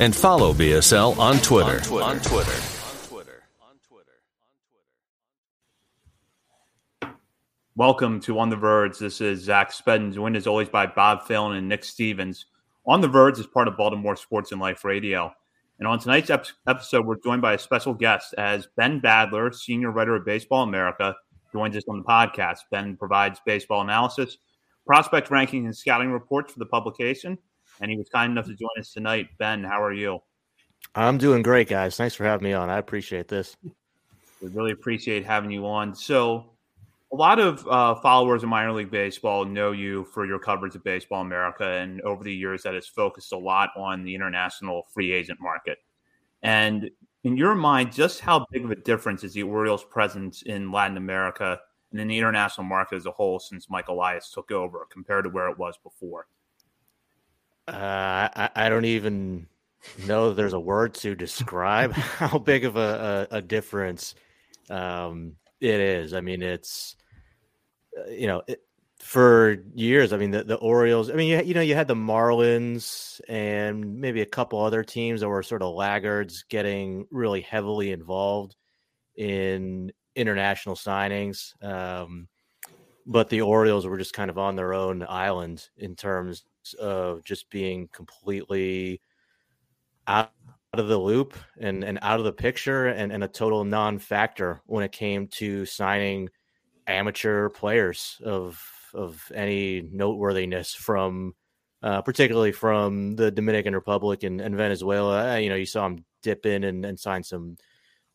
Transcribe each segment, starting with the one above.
and follow BSL on Twitter. On Twitter. On Twitter. Welcome to On the Verge. This is Zach Spedden, joined as always by Bob Phelan and Nick Stevens. On the Verge is part of Baltimore Sports and Life Radio. And on tonight's ep- episode, we're joined by a special guest as Ben Badler, senior writer of Baseball America, joins us on the podcast. Ben provides baseball analysis, prospect ranking, and scouting reports for the publication. And he was kind enough to join us tonight. Ben, how are you? I'm doing great, guys. Thanks for having me on. I appreciate this. We really appreciate having you on. So, a lot of uh, followers of minor league baseball know you for your coverage of Baseball America, and over the years, that has focused a lot on the international free agent market. And in your mind, just how big of a difference is the Orioles' presence in Latin America and in the international market as a whole since Mike Elias took over compared to where it was before? Uh, I, I, don't even know there's a word to describe how big of a, a, a difference um, it is. I mean, it's uh, you know, it, for years, I mean, the, the Orioles, I mean, you, you know, you had the Marlins and maybe a couple other teams that were sort of laggards getting really heavily involved in international signings. Um, but the Orioles were just kind of on their own island in terms of just being completely out of the loop and, and out of the picture and, and a total non factor when it came to signing – amateur players of of any noteworthiness from uh, particularly from the Dominican Republic and, and Venezuela. You know, you saw him dip in and, and sign some,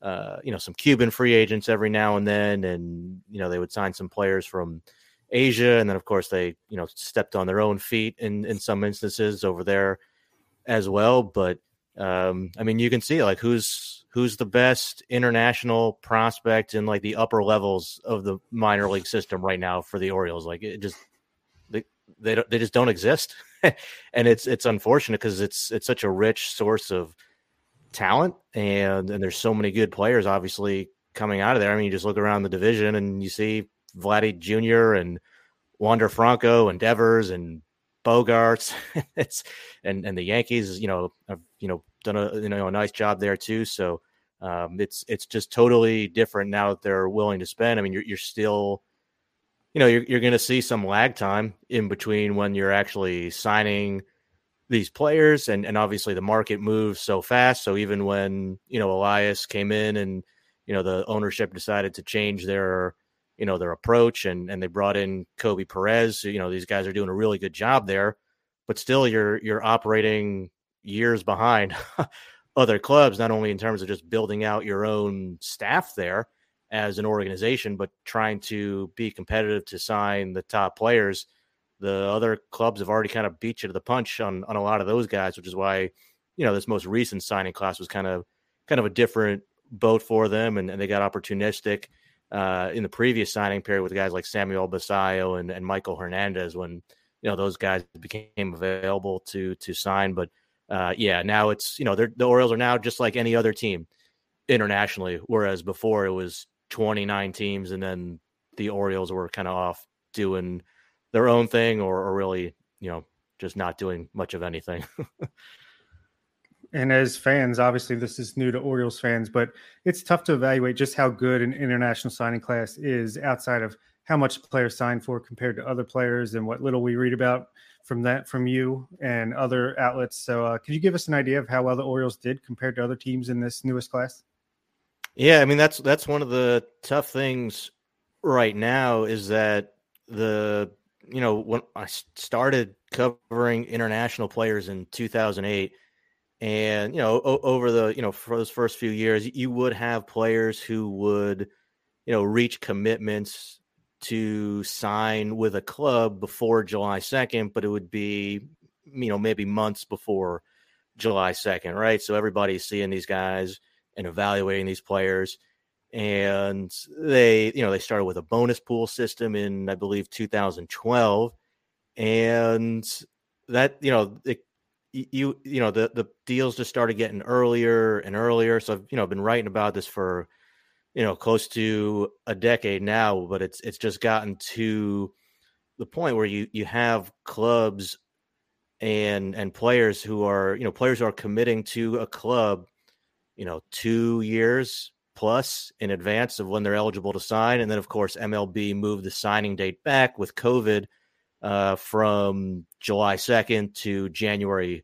uh, you know, some Cuban free agents every now and then, and you know they would sign some players from Asia, and then of course they, you know, stepped on their own feet in in some instances over there as well. But um, I mean, you can see like who's who's the best international prospect in like the upper levels of the minor league system right now for the Orioles. Like it just they they don't, they just don't exist, and it's it's unfortunate because it's it's such a rich source of talent and and there's so many good players obviously coming out of there. I mean, you just look around the division and you see Vladdy Jr. and Wander Franco and Devers and Bogaerts. it's and and the Yankees, you know, have you know done a you know a nice job there too. So um, it's it's just totally different now that they're willing to spend. I mean, you're you're still, you know, you're you're going to see some lag time in between when you're actually signing these players, and and obviously the market moves so fast. So even when you know Elias came in and you know the ownership decided to change their you know their approach and and they brought in Koby Perez. You know these guys are doing a really good job there, but still you're you're operating years behind other clubs, not only in terms of just building out your own staff there as an organization, but trying to be competitive to sign the top players. The other clubs have already kind of beat you to the punch on on a lot of those guys, which is why you know this most recent signing class was kind of kind of a different boat for them, and, and they got opportunistic uh, in the previous signing period with guys like Samuel Basallo and, and Maikol Hernandez when you know those guys became available to to sign. But uh, yeah, now it's you know the Orioles are now just like any other team internationally, whereas before it was 29 teams and then the Orioles were kind of off doing their own thing or, or really you know just not doing much of anything. And as fans, obviously this is new to Orioles fans, but it's tough to evaluate just how good an international signing class is outside of how much players sign for compared to other players and what little we read about from that from you and other outlets. So, uh, could you give us an idea of how well the Orioles did compared to other teams in this newest class? Yeah, I mean that's that's one of the tough things right now is that the you know when I started covering international players in 2008 and you know, o- over the you know for those first few years, you would have players who would you know reach commitments to sign with a club before July 2nd, but it would be you know maybe months before July 2nd, right? So everybody's seeing these guys and evaluating these players. And they, you know, they started with a bonus pool system in, I believe, 2012. And that, you know, it, you, you know, the, the deals just started getting earlier and earlier. So I've, you know, been writing about this for, you know, close to a decade now, but it's, it's just gotten to the point where you, you have clubs and and players who are you know players who are committing to a club you know two years plus in advance of when they're eligible to sign and then of course mlb moved the signing date back with covid uh, from july 2nd to january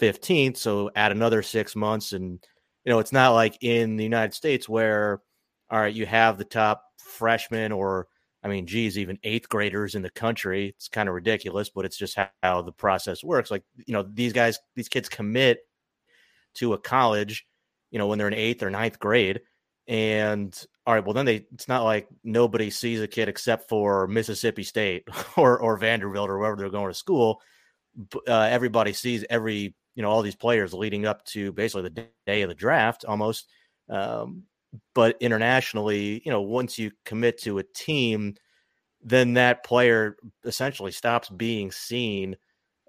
15th so add another six months and you know it's not like in the united states where all right you have the top freshman or I mean, geez, even eighth graders in the country. It's kind of ridiculous, but it's just how, the process works. Like, you know, these guys, these kids commit to a college, you know, when they're in eighth or ninth grade. And all right, well, then they, it's not like nobody sees a kid except for Mississippi State or, or Vanderbilt or wherever they're going to school. Uh, everybody sees every, you know, all these players leading up to basically the day of the draft almost. Um, but internationally, you know, once you commit to a team, then that player essentially stops being seen,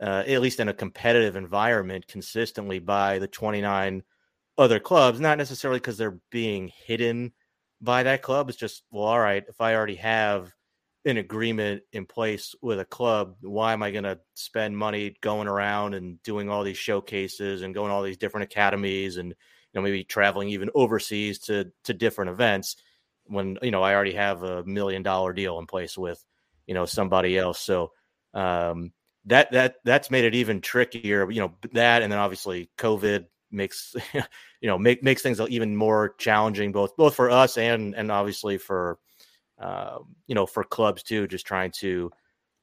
uh, at least in a competitive environment, consistently by the 29 other clubs. Not necessarily because they're being hidden by that club. It's just, well, all right, if I already have an agreement in place with a club, why am I going to spend money going around and doing all these showcases and going all these different academies and you know maybe traveling even overseas to to different events when you know I already have a million dollar deal in place with you know somebody else. So um, that that that's made it even trickier. You know that, and then obviously COVID makes you know make makes things even more challenging both both for us and and obviously for um, you know for clubs too, just trying to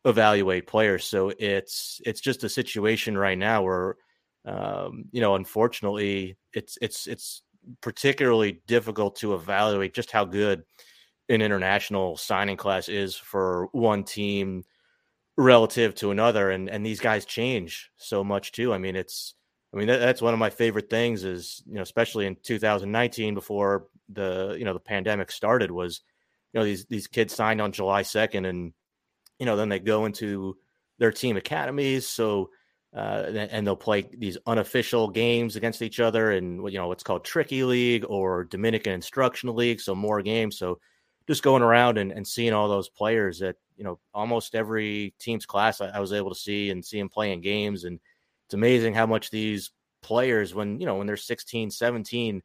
evaluate players. So it's it's just a situation right now where um, you know, unfortunately, it's it's it's particularly difficult to evaluate just how good an international signing class is for one team relative to another, and and these guys change so much too. I mean, it's I mean that, that's one of my favorite things is you know, especially in 2019 before the you know the pandemic started was you know these these kids signed on July 2nd, and you know then they go into their team academies, so uh, and they'll play these unofficial games against each other and you know what's called tricky league or dominican instructional league so more games so just going around and, and seeing all those players that you know almost every team's class I, I was able to see and see them playing games and it's amazing how much these players when you know when they're 16 17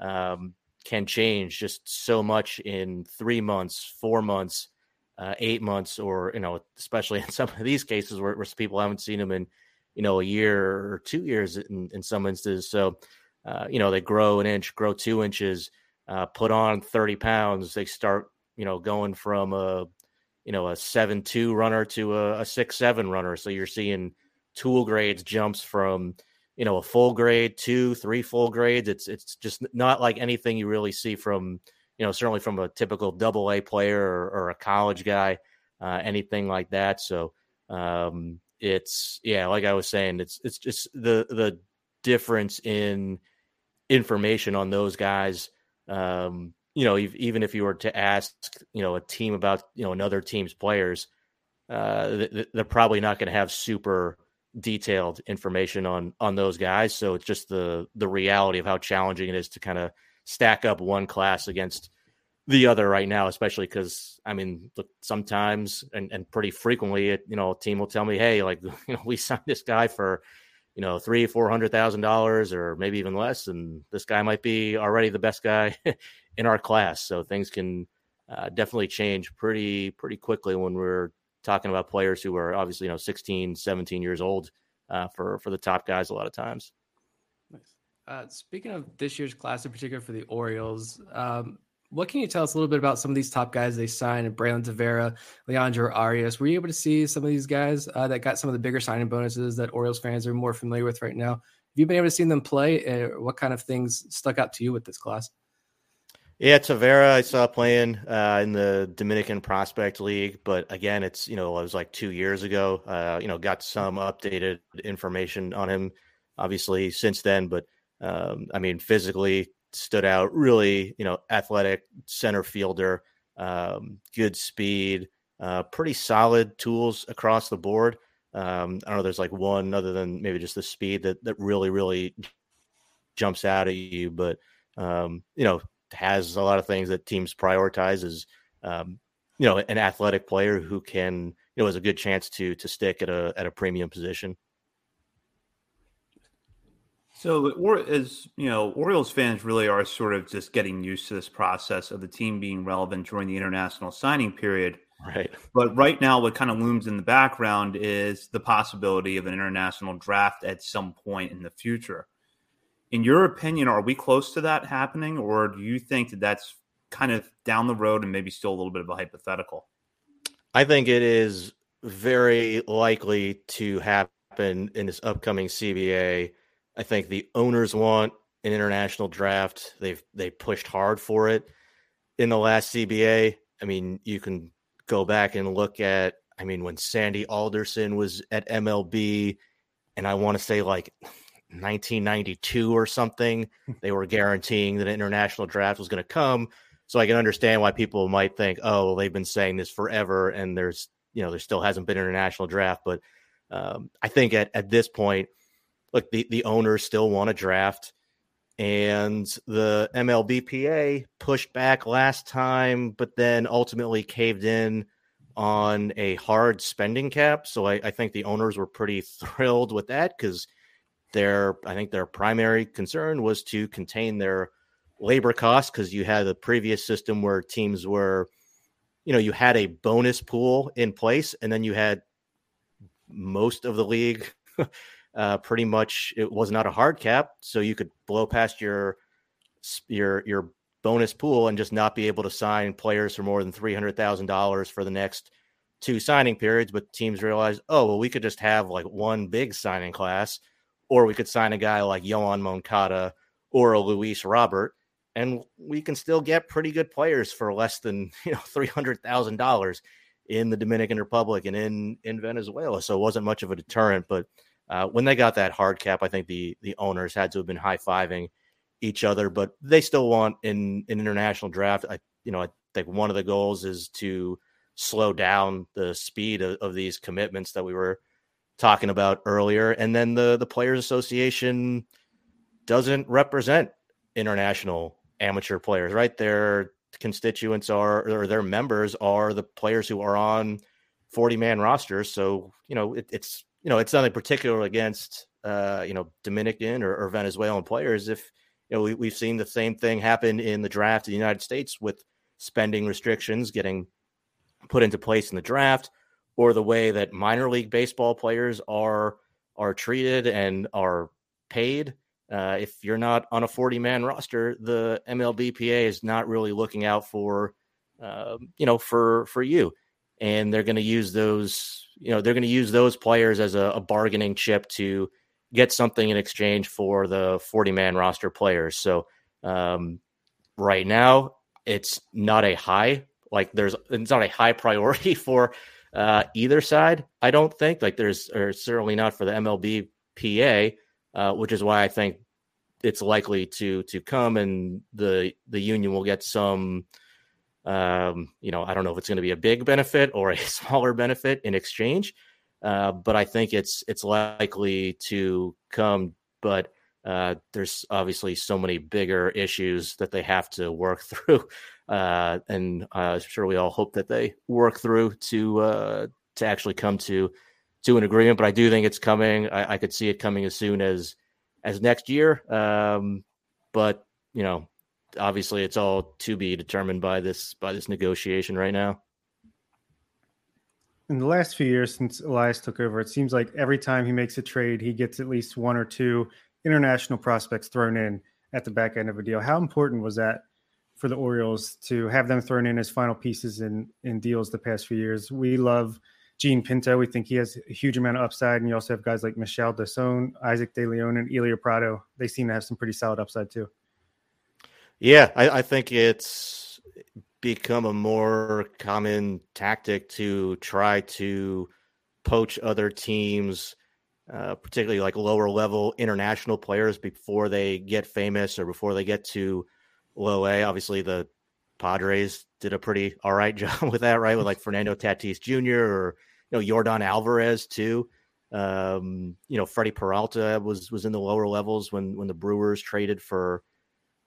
um, can change just so much in three months four months uh, eight months or you know especially in some of these cases where, where people haven't seen them in you know, a year or two years in, in some instances. So, uh, you know, they grow an inch, grow two inches, uh, put on 30 pounds. They start, you know, going from a, you know, a seven two runner to a, a six seven runner. So you're seeing tool grades jumps from, you know, a full grade, two, three full grades. It's it's just not like anything you really see from, you know, certainly from a typical double A player or, or a college guy, uh, anything like that. So, um, it's yeah, like I was saying, it's it's just the the difference in information on those guys. Um, you know, even if you were to ask, you know, a team about you know another team's players, uh, they're probably not going to have super detailed information on on those guys. So it's just the the reality of how challenging it is to kind of stack up one class against the other right now, especially because I mean, look, sometimes and, and pretty frequently, it, you know, a team will tell me, "Hey, like, you know, we signed this guy for, you know, three, four hundred thousand dollars, or maybe even less, and this guy might be already the best guy in our class." So things can uh, definitely change pretty pretty quickly when we're talking about players who are obviously, you know, 16, 17 years old uh, for for the top guys a lot of times. Nice. Uh, speaking of this year's class in particular for the Orioles, um, what can you tell us a little bit about some of these top guys they signed? and Braylin Tavera, Leandro Arias. Were you able to see some of these guys uh, that got some of the bigger signing bonuses that Orioles fans are more familiar with right now? Have you been able to see them play? What kind of things stuck out to you with this class? Yeah, Tavera, I saw playing uh, in the Dominican Prospect League, but again, it's you know it was like two years ago. Uh, you know, got some updated information on him, obviously since then. But um, I mean, physically, stood out. Really, you know, athletic center fielder, um, good speed, uh, pretty solid tools across the board. Um, I don't know. There's like one other than maybe just the speed that that really really jumps out at you, but um, you know has a lot of things that teams prioritize as um, you know an athletic player who can you know has a good chance to to stick at a at a premium position. So, or as you know, Orioles fans really are sort of just getting used to this process of the team being relevant during the international signing period. Right. But right now, what kind of looms in the background is the possibility of an international draft at some point in the future. In your opinion, are we close to that happening, or do you think that that's kind of down the road and maybe still a little bit of a hypothetical? I think it is very likely to happen in this upcoming CBA. I think the owners want an international draft. They've they pushed hard for it in the last CBA. I mean, you can go back and look at, I mean, when Sandy Alderson was at MLB, and I want to say like 1992 or something, they were guaranteeing that an international draft was going to come. So I can understand why people might think, oh, well, they've been saying this forever, and there's, you know, there still hasn't been an international draft. But um, I think at, at this point, look, the, the owners still want to draft and the MLBPA pushed back last time, but then ultimately caved in on a hard spending cap. So I, I think the owners were pretty thrilled with that because their I think their primary concern was to contain their labor costs because you had a previous system where teams were, you know, you had a bonus pool in place and then you had most of the league uh, pretty much it was not a hard cap, so you could blow past your your your bonus pool and just not be able to sign players for more than three hundred thousand dollars for the next two signing periods. But teams realized, oh well, we could just have like one big signing class, or we could sign a guy like Yoan Moncada or a Luis Robert, and we can still get pretty good players for less than you know three hundred thousand dollars in the Dominican Republic and in in Venezuela. So it wasn't much of a deterrent, but uh, when they got that hard cap, I think the the owners had to have been high fiving each other, but they still want in an international draft. I you know I think one of the goals is to slow down the speed of, of these commitments that we were talking about earlier, and then the the Players Association doesn't represent international amateur players, right? Their constituents are or their members are the players who are on 40 man rosters. So, you know, it, it's you know, it's nothing particular against uh, you know Dominican or, or, Venezuelan players. If you know, we, we've seen the same thing happen in the draft in the United States with spending restrictions getting put into place in the draft, or the way that minor league baseball players are are treated and are paid. Uh, if you're not on a 40 man roster, the MLBPA is not really looking out for, uh, you know, for for you and they're going to use those you know they're going to use those players as a, a, bargaining chip to get something in exchange for the 40 man roster players so um, right now it's not a high like there's it's not a high priority for uh, either side i don't think like there's or certainly not for the mlb pa uh, which is why i think it's likely to to come and the the union will get some um, you know, I don't know if it's going to be a big benefit or a smaller benefit in exchange, uh, but I think it's it's likely to come. But uh, there's obviously so many bigger issues that they have to work through, uh, and I'm sure we all hope that they work through to uh, to actually come to to an agreement. But I do think it's coming. I, I could see it coming as soon as as next year. Um, but you know, obviously it's all to be determined by this by this negotiation right now. In the last few years since Elias took over, it seems like every time he makes a trade, he gets at least one or two international prospects thrown in at the back end of a deal. How important was that for the Orioles to have them thrown in as final pieces in in deals the past few years? We love Jean Pinto. We think he has a huge amount of upside, and you also have guys like Mishael Deson, Isaac De Leon, and Elier Prado. They seem to have some pretty solid upside too. Yeah, I, I think it's become a more common tactic to try to poach other teams uh, particularly like lower level international players before they get famous or before they get to low A. Obviously, the Padres did a pretty all right job with that, right? With like Fernando Tatis Jr. or you know Yordan Alvarez too. Um, you know, Freddy Peralta was was in the lower levels when when the Brewers traded for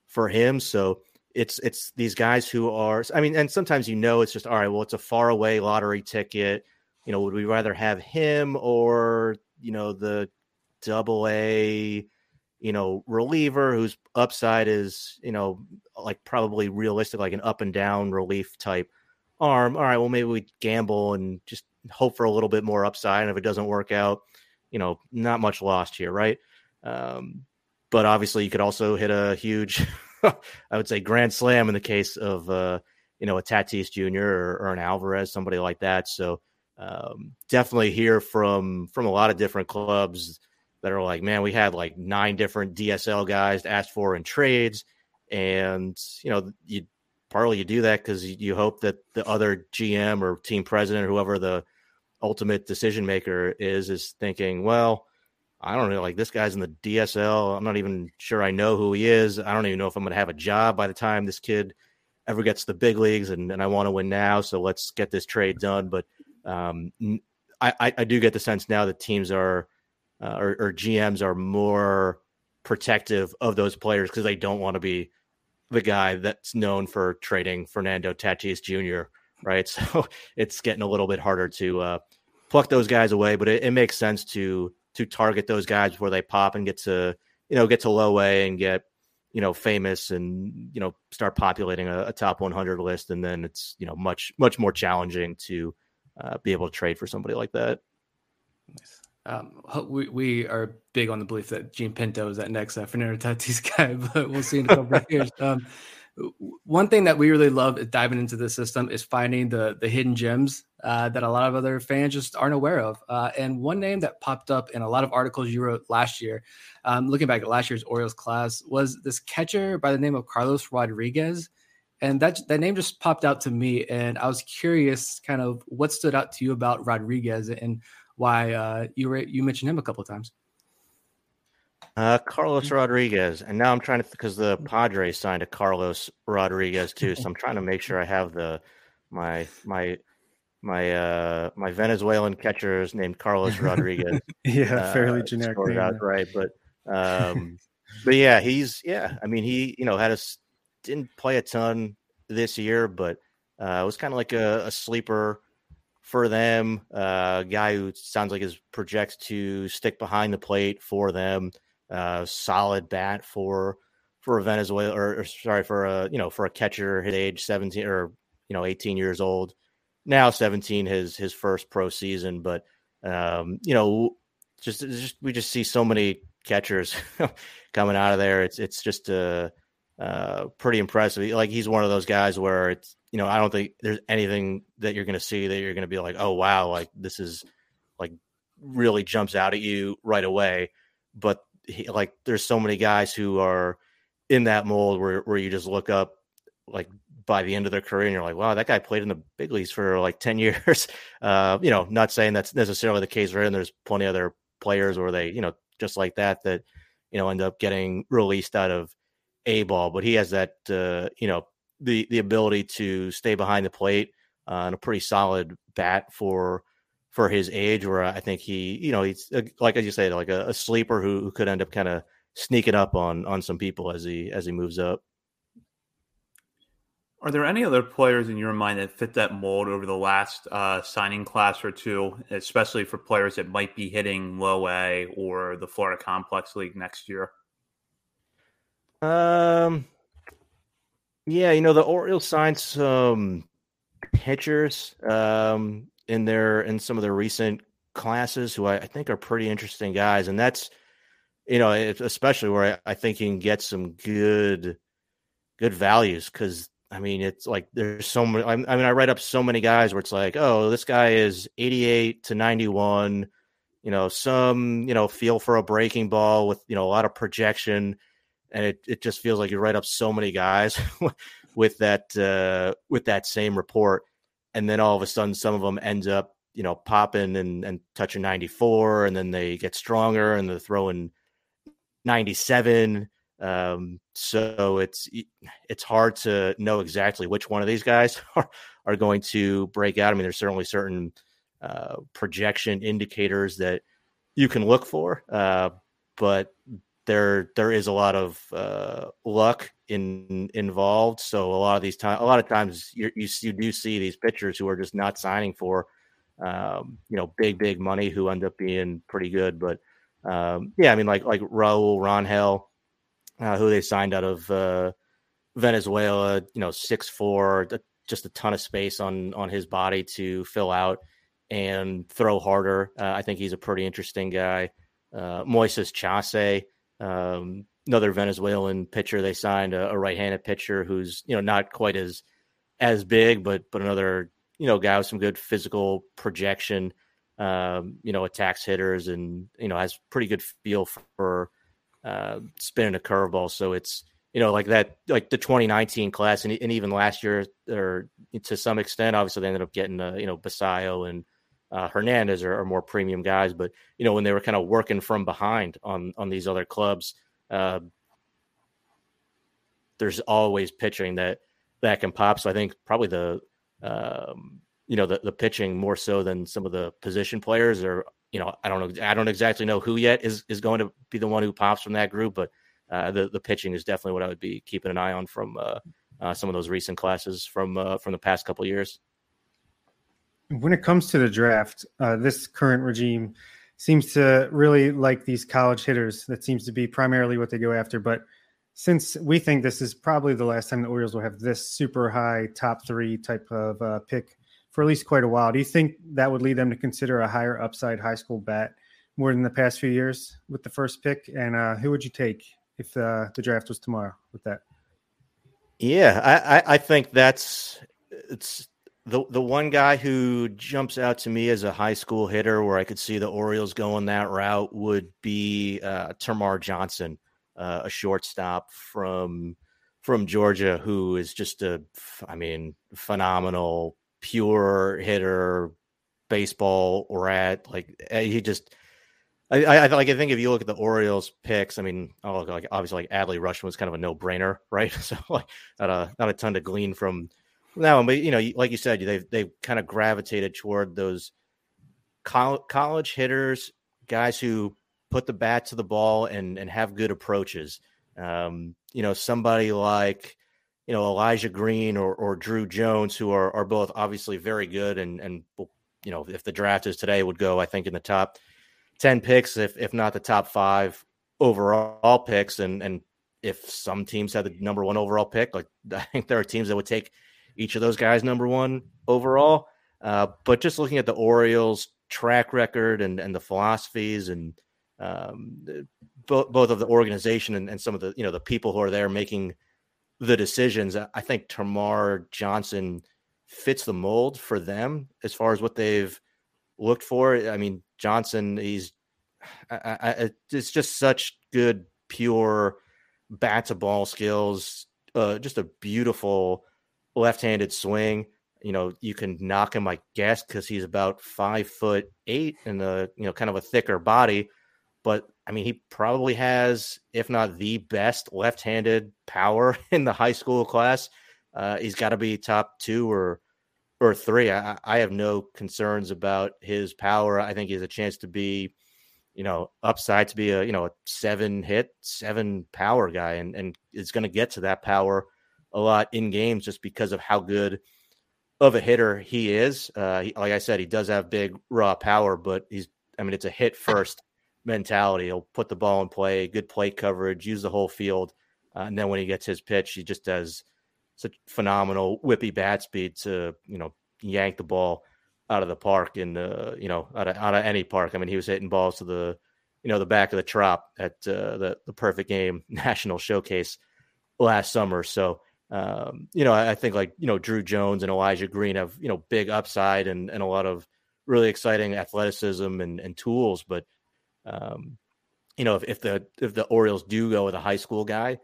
for him. So it's it's these guys who are I mean, and sometimes you know it's just all right, well, it's a far away lottery ticket. You know, would we rather have him or you know the double A, you know, reliever whose upside is, you know, like probably realistic, like an up and down relief type arm. All right, well, maybe we gamble and just hope for a little bit more upside. And if it doesn't work out, you know, not much lost here, right? Um, but obviously, you could also hit a huge, I would say, grand slam in the case of, uh, you know, a Tatis Jr. Or, or an Alvarez, somebody like that. So um, definitely hear from from a lot of different clubs that are like, man, we had like nine different DSL guys to ask for in trades, and you know, you partly you do that because you hope that the other GM or team president or whoever the ultimate decision maker is is thinking, well, I don't know, like this guy's in the DSL. I'm not even sure I know who he is. I don't even know if I'm going to have a job by the time this kid ever gets the big leagues, and, and I want to win now. So let's get this trade done. But um, I, I do get the sense now that teams are uh, or, or, GMs are more protective of those players because they don't want to be the guy that's known for trading Fernando Tatis Jr. Right, so it's getting a little bit harder to uh, pluck those guys away, but it, it, makes sense to to target those guys before they pop and get to you know get to low A and get you know famous and you know start populating a, a top 100 list, and then it's you know much much more challenging to uh, be able to trade for somebody like that. Nice. Um, we, we are big on the belief that Jean Pinto is that next uh, Fernando Tatis guy, but we'll see in a couple of years. Um, one thing that we really love diving into the system is finding the the hidden gems uh, that a lot of other fans just aren't aware of. Uh, and one name that popped up in a lot of articles you wrote last year, um, looking back at last year's Orioles class, was this catcher by the name of Carlos Rodriguez and that that name just popped out to me and i was curious kind of what stood out to you about rodriguez and why uh, you were you mentioned him a couple of times. Uh, carlos rodriguez and now i'm trying to because the padres signed a carlos rodriguez too so i'm trying to make sure i have the my my my uh my venezuelan catcher is named carlos rodriguez yeah uh, fairly generic name, out right but um but yeah he's yeah i mean he you know had a didn't play a ton this year, but uh, it was kind of like a, a, sleeper for them. Uh, guy who sounds like his projects to stick behind the plate for them. Uh, solid bat for for a Venezuela or, or, sorry for a you know for a catcher his age seventeen or you know eighteen years old now seventeen his his first pro season, but um, you know just just we just see so many catchers coming out of there. It's it's just a uh, uh, pretty impressive. Like he's one of those guys where it's you know I don't think there's anything that you're going to see that you're going to be like oh wow like this is like really jumps out at you right away. But he, like there's so many guys who are in that mold where where you just look up like by the end of their career and you're like wow that guy played in the big leagues for like 10 years uh you know not saying that's necessarily the case right and there's plenty of other players where they you know just like that that you know end up getting released out of a ball, but he has that uh, you know the the ability to stay behind the plate uh, and a pretty solid bat for for his age. Where I think he you know he's uh, like as you said, like a, a sleeper who, who could end up kind of sneaking up on on some people as he as he moves up. Are there any other players in your mind that fit that mold over the last uh, signing class or two, especially for players that might be hitting low A or the Florida Complex League next year? Um, yeah, you know the Orioles signed some pitchers um, in their in some of their recent classes who I, I think are pretty interesting guys, and that's you know especially where I, I think you can get some good good values because I mean it's like there's so many. I mean I write up so many guys where it's like oh this guy is 88 to 91, you know some you know feel for a breaking ball with you know a lot of projection and it, it just feels like you write up so many guys with that uh, with that same report, and then all of a sudden some of them end up you know, popping and, and touching 94, and then they get stronger and they're throwing 97. Um, so it's it's hard to know exactly which one of these guys are, are going to break out. I mean, there's certainly certain uh, projection indicators that you can look for, uh, but there there is a lot of uh, luck in involved. So a lot of these times, a lot of times, you you do see these pitchers who are just not signing for um, you know big big money who end up being pretty good. But um, yeah, I mean like like Raul Rangel uh, who they signed out of uh, Venezuela. You know, six four, just a ton of space on on his body to fill out and throw harder. Uh, I think he's a pretty interesting guy. Uh, Moises Chace, um, another Venezuelan pitcher they signed, a, a, right-handed pitcher who's you know not quite as as big, but but another you know guy with some good physical projection. Um, you know, attacks hitters and you know has pretty good feel for uh, spinning a curveball. So it's you know like that like the 2019 class and, and even last year or to some extent obviously they ended up getting uh, you know Basallo and uh, Hernandez are, are, more premium guys but you know when they were kind of working from behind on on these other clubs uh, there's always pitching that that can pop so I think probably the um, you know the, the pitching more so than some of the position players are you know, I don't know, I don't exactly know who yet is is going to be the one who pops from that group, but uh, the the pitching is definitely what I would be keeping an eye on from uh, uh, some of those recent classes from uh, from the past couple years. When it comes to the draft, uh, this current regime seems to really like these college hitters. That seems to be primarily what they go after. But since we think this is probably the last time the Orioles will have this super high top three type of uh, pick for at least quite a while. Do you think that would lead them to consider a higher upside high school bat more than the past few years with the first pick? And uh, who would you take if uh, the draft was tomorrow with that? Yeah, I, I think that's it's the the one guy who jumps out to me as a high school hitter where I could see the Orioles going that route would be uh, Termarr Johnson, uh, a shortstop from from Georgia, who is just a, I mean, phenomenal pure hitter, baseball rat. Like eh, he just, I, I like. I think if you look at the Orioles picks, I mean, oh, like obviously like Adley Rutschman was kind of a no brainer, right? So like not a not a ton to glean from one, but you know, like you said, they've they've kind of gravitated toward those college hitters, guys who put the bat to the ball and and have good approaches. Um, you know, somebody like you know Elijah Green or, or Druw Jones, who are are both obviously very good and and you know if the draft is today would go I think in the top ten picks if if not the top five overall picks and and if some teams had the number one overall pick like I think there are teams that would take each of those guys number one overall. Uh, but just looking at the Orioles track record and and the philosophies and um, both both of the organization and, and some of the you know the people who are there making the decisions. I think Termarr Johnson fits the mold for them as far as what they've looked for. I mean, Johnson, he's I, I, it's just such good, pure bat to ball skills. Uh, just a beautiful left-handed swing. You know, you can knock him, I guess, because he's about five foot eight and a you know kind of a thicker body. But I mean, he probably has, if not the best left-handed power in the high school class. Uh, he's got to be top two or or three. I, I have no concerns about his power. I think he has a chance to be, you know, upside to be a you know a seven hit, seven power guy, and and is going to get to that power a lot in games just because of how good of a hitter he is. Uh, he, like I said, he does have big raw power, but he's I mean it's a hit first mentality. He'll put the ball in play, good plate coverage, use the whole field. Uh, and then when he gets his pitch, he just does such phenomenal whippy bat speed to, you know, yank the ball out of the park and, uh, you know, out of, out of any park. I mean, he was hitting balls to the, you know, the back of the trop at uh, the, the perfect game national showcase last summer. So, um, you know, I, I think like, you know, Druw Jones and Elijah Green have, you know, big upside and, and a lot of really exciting athleticism and, and tools, but, um, you know, if, if the if the Orioles do go with a high school guy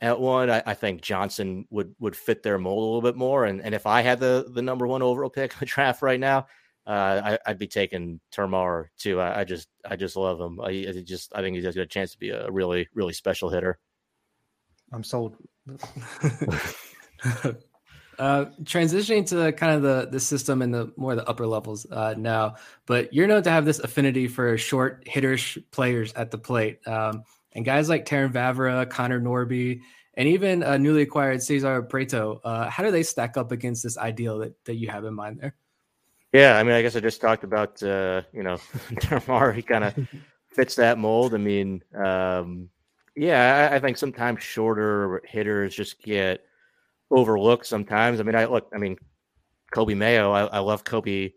at one, I, I, think Johnson would would fit their mold a little bit more. And and if I had the the number one overall pick in the draft right now, uh, I, would be taking Termarr too. I, I, just I just love him. I, I, just I think he's got a chance to be a really really special hitter. I'm sold. Uh, transitioning to kind of the the system and the more the upper levels uh, now, but you're known to have this affinity for short hitters players at the plate, um, and guys like Terrin Vavra, Connor Norby, and even uh, newly acquired Cesar Prieto. Uh, how do they stack up against this ideal that, that you have in mind there? Yeah, I mean, I guess I just talked about uh, you know. He kind of fits that mold. I mean, um, yeah, I, I, think sometimes shorter hitters just get overlooked. Sometimes, I mean, I look, I mean, Coby Mayo. I, I love Coby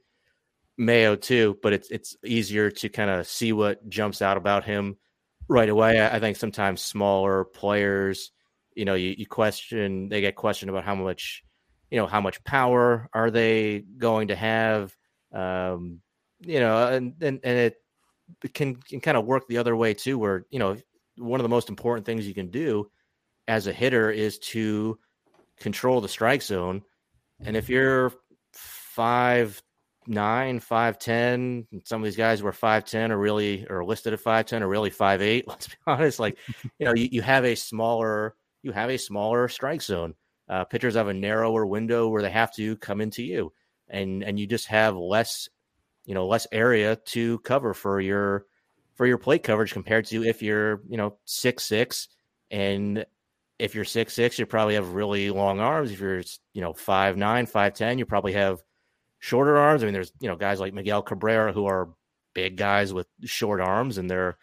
Mayo too, but it's it's easier to kind of see what jumps out about him right away. I, I think sometimes smaller players, you know, you, you question they get questioned about how much you know how much power are they going to have um you know and and, and it can, can kind of work the other way too where you know one of the most important things you can do as a hitter is to control the strike zone and if you're five nine, five ten. Some of these guys were five ten, or really, or listed at five ten, or really five eight. Let's be honest. Like, you know, you, you have a smaller, you have a smaller strike zone, uh, pitchers have a narrower window where they have to come into you, and and you just have less, you know, less area to cover for your for your plate coverage compared to if you're you know six six and if you're six six, you probably have really long arms. If you're you know five nine, five ten, you probably have shorter arms. I mean, there's you know guys like Miguel Cabrera who are big guys with short arms, and they're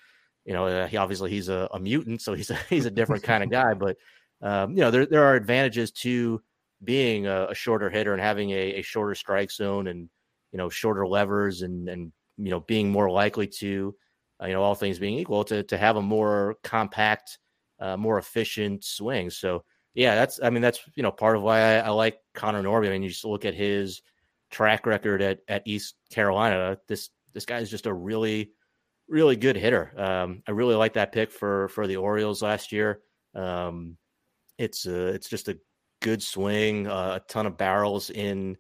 you know he obviously he's a, a mutant, so he's a, he's a different kind of guy. But um, you know, there there are advantages to being a, a shorter hitter and having a, a, shorter strike zone and you know shorter levers and and you know being more likely to uh, you know all things being equal to to have a more compact, uh, more efficient swing. So yeah, that's I mean that's you know part of why I, I like Connor Norby. I mean, you just look at his track record at at East Carolina. This this guy is just a really really good hitter. Um, I really like that pick for for the Orioles last year. Um, it's a, it's just a good swing, uh, a ton of barrels in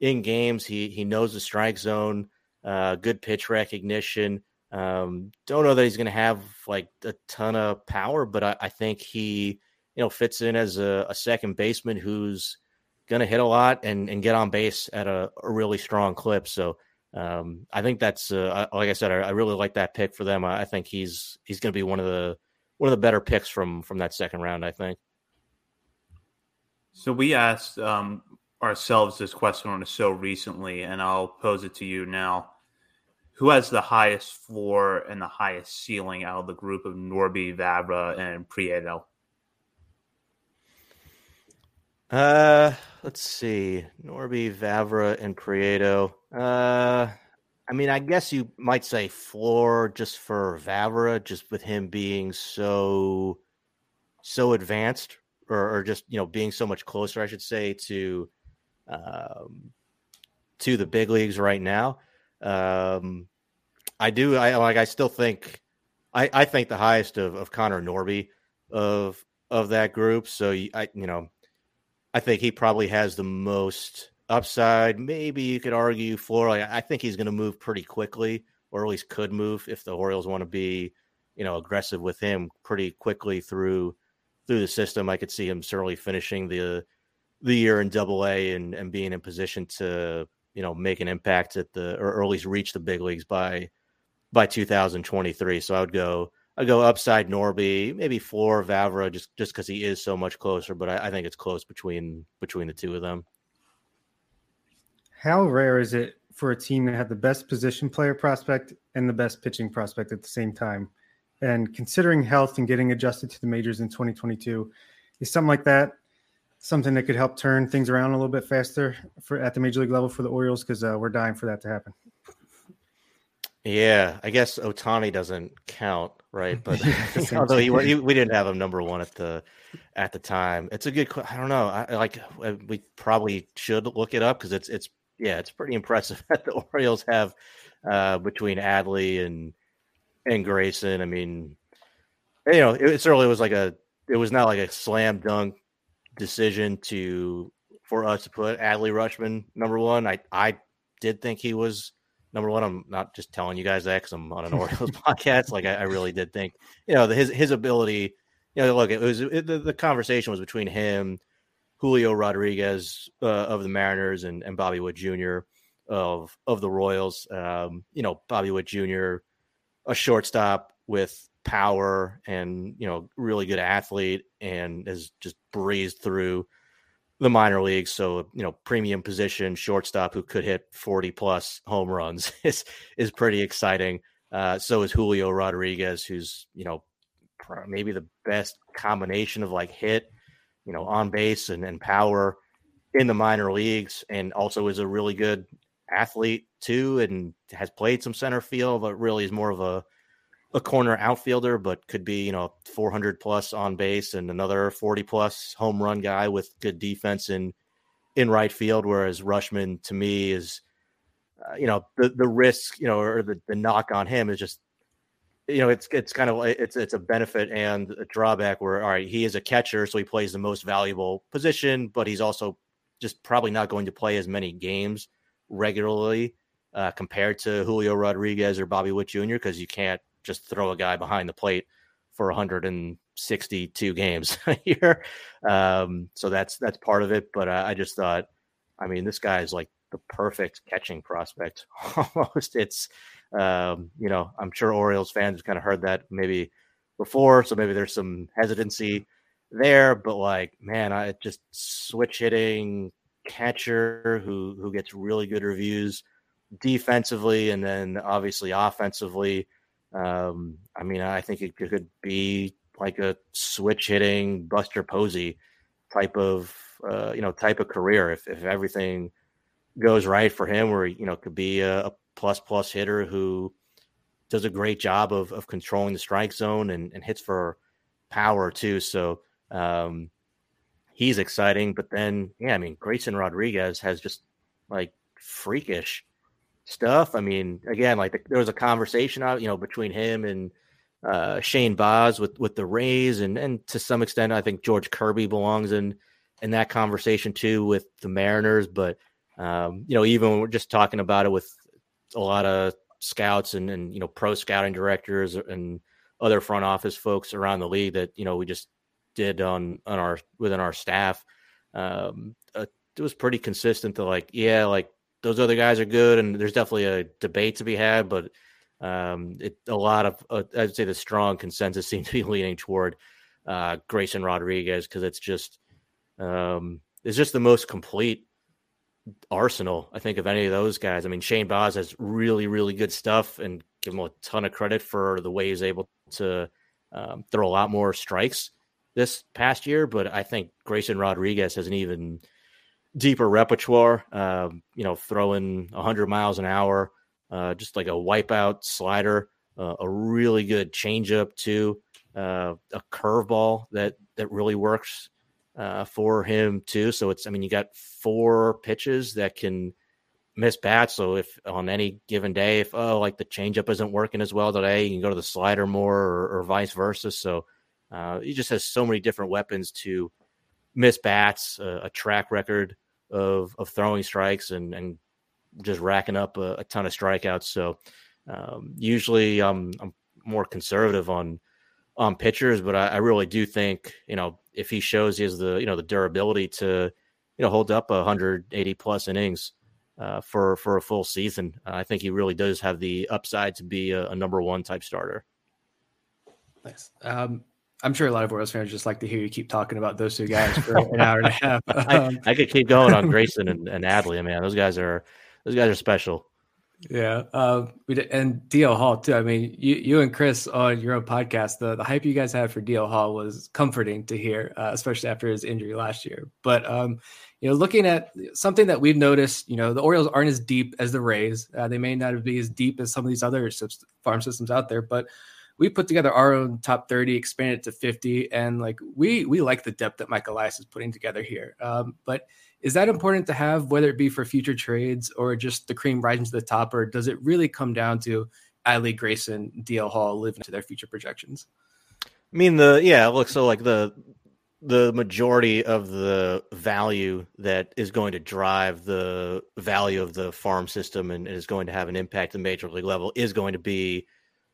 in games. He he knows the strike zone, uh, good pitch recognition. Um, don't know that he's going to have like a ton of power, but I, I think he you know fits in as a, a second baseman who's going to hit a lot and, and get on base at a, a really strong clip. So um, I think that's uh, like I said, I, I, really like that pick for them. I, I think he's he's going to be one of the one of the better picks from from that second round. I think. So we asked um, ourselves this question on the show recently, and I'll pose it to you now. Who has the highest floor and the highest ceiling out of the group of Norby, Vavra, and Prieto? Uh, let's see. Norby, Vavra, and Prieto. Uh, I mean, I guess you might say floor just for Vavra, just with him being so so advanced or, or just you know being so much closer, I should say, to um, to the big leagues right now. Um, I do. I like. I still think. I, I think the highest of, of Connor Norby of of that group. So I you know, I think he probably has the most upside. Maybe you could argue for. Like, I think he's going to move pretty quickly, or at least could move if the Orioles want to be, you know, aggressive with him pretty quickly through through the system. I could see him certainly finishing the the year in Double A and and being in position to you know make an impact at the or, at least reach the big leagues by by 2023. So I would go I go upside Norby, maybe floor Vavra, just just because he is so much closer. But I, I, think it's close between between the two of them. How rare is it for a team to have the best position player prospect and the best pitching prospect at the same time? And considering health and getting adjusted to the majors in 2022, is something like that something that could help turn things around a little bit faster for at the major league level for the Orioles? Because uh, we're dying for that to happen. Yeah, I guess Ohtani doesn't count, right? But although he, he, we didn't have him number one at the at the time, it's a good. I don't know. I like uh, we probably should look it up because it's it's yeah, it's pretty impressive that the Orioles have uh, between Adley and and Grayson. I mean, you know, it, it certainly was like a it was not like a slam dunk decision to for us to put Adley Rutschman number one. I I did think he was number one. I'm not just telling you guys that because I'm on an Orioles podcast. Like I, I, really did think, you know, the, his his ability. You know, look, it was it, the, the conversation was between him, Julio Rodriguez uh, of the Mariners, and, and Bobby Witt Jr. of of the Royals. Um, you know, Bobby Witt Jr. a shortstop with power and you know really good athlete and has just breezed through the minor leagues. So, you know, premium position shortstop who could hit 40 plus home runs is is pretty exciting. Uh, so is Julio Rodriguez, who's, you know, maybe the best combination of like hit, you know, on base and, and power in the minor leagues, and also is a really good athlete too, and has played some center field, but really is more of a a corner outfielder, but could be, you know, 400 plus on base and another 40 plus home run guy with good defense in in right field. Whereas Rutschman to me, is, uh, you know, the the risk, you know, or the, the knock on him is just, you know, it's it's kind of it's it's a benefit and a drawback. Where all right, he is a catcher, so he plays the most valuable position, but he's also just probably not going to play as many games regularly uh, compared to Julio Rodriguez or Bobby Witt Jr. because you can't just throw a guy behind the plate for 162 games a year. Um, so that's that's part of it. But I, I just thought, I mean, this guy is like the perfect catching prospect. Almost, it's um, you know, I'm sure Orioles fans have kind of heard that maybe before, so maybe there's some hesitancy there. But like, man, I just switch hitting catcher who who gets really good reviews defensively and then obviously offensively um, I mean, I think it could be like a switch hitting Buster Posey type of uh, you know type of career if if everything goes right for him, where you know could be a, a plus plus hitter who does a great job of of controlling the strike zone and, and hits for power too. So um, he's exciting. But then, yeah, I mean, Grayson Rodriguez has just like freakish stuff. I mean, again, like the, there was a conversation out, you know, between him and uh, Shane Baz with with the Rays, and and to some extent, I think George Kirby belongs in in that conversation too with the Mariners. But um, you know, even when we're just talking about it with a lot of scouts and and you know pro scouting directors and other front office folks around the league that you know we just did on on our within our staff. Um, uh, it was pretty consistent to like, yeah, like those other guys are good, and there's definitely a debate to be had. But um, it a lot of uh, I'd say the strong consensus seems to be leaning toward uh, Grayson Rodriguez because it's just um, it's just the most complete arsenal I think of any of those guys. I mean Shane Baz has really really good stuff, and give him a ton of credit for the way he's able to um, throw a lot more strikes this past year. But I think Grayson Rodriguez has an even deeper repertoire. Um, you know, throwing 100 miles an hour, uh, just like a wipeout slider, uh, a really good changeup too, uh, a curveball that that really works uh, for him too. So it's, I mean, you got four pitches that can miss bats. So if on any given day, if oh, like the changeup isn't working as well today, you can go to the slider more, or, or vice versa. So uh, he just has so many different weapons to miss bats, uh, a track record of of throwing strikes and and just racking up a, a ton of strikeouts. So um, usually I'm I'm more conservative on on pitchers, but I, I, really do think you know if he shows he has the you know the durability to you know hold up 180 plus innings uh, for for a full season, I think he really does have the upside to be a, a number one type starter. Nice. Um, I'm sure a lot of Orioles fans just like to hear you keep talking about those two guys for an hour and a half. Um, I, I, could keep going on Grayson and, and Adley. Man, those guys are those guys are special. Yeah, uh, and DL Hall too. I mean, you you and Chris on your own podcast, the, the hype you guys had for DL Hall was comforting to hear, uh, especially after his injury last year. But um, you know, looking at something that we've noticed, you know, the Orioles aren't as deep as the Rays. Uh, they may not be as deep as some of these other farm systems out there, but we put together our own top 30 expanded to 50 and like we we like the depth that mike elias is putting together here. Um, but is that important to have whether it be for future trades or just the cream rising to the top or does it really come down to adley grayson dl hall living to their future projections? I mean the yeah look so like the the majority of the value that is going to drive the value of the farm system and is going to have an impact at the major league level is going to be,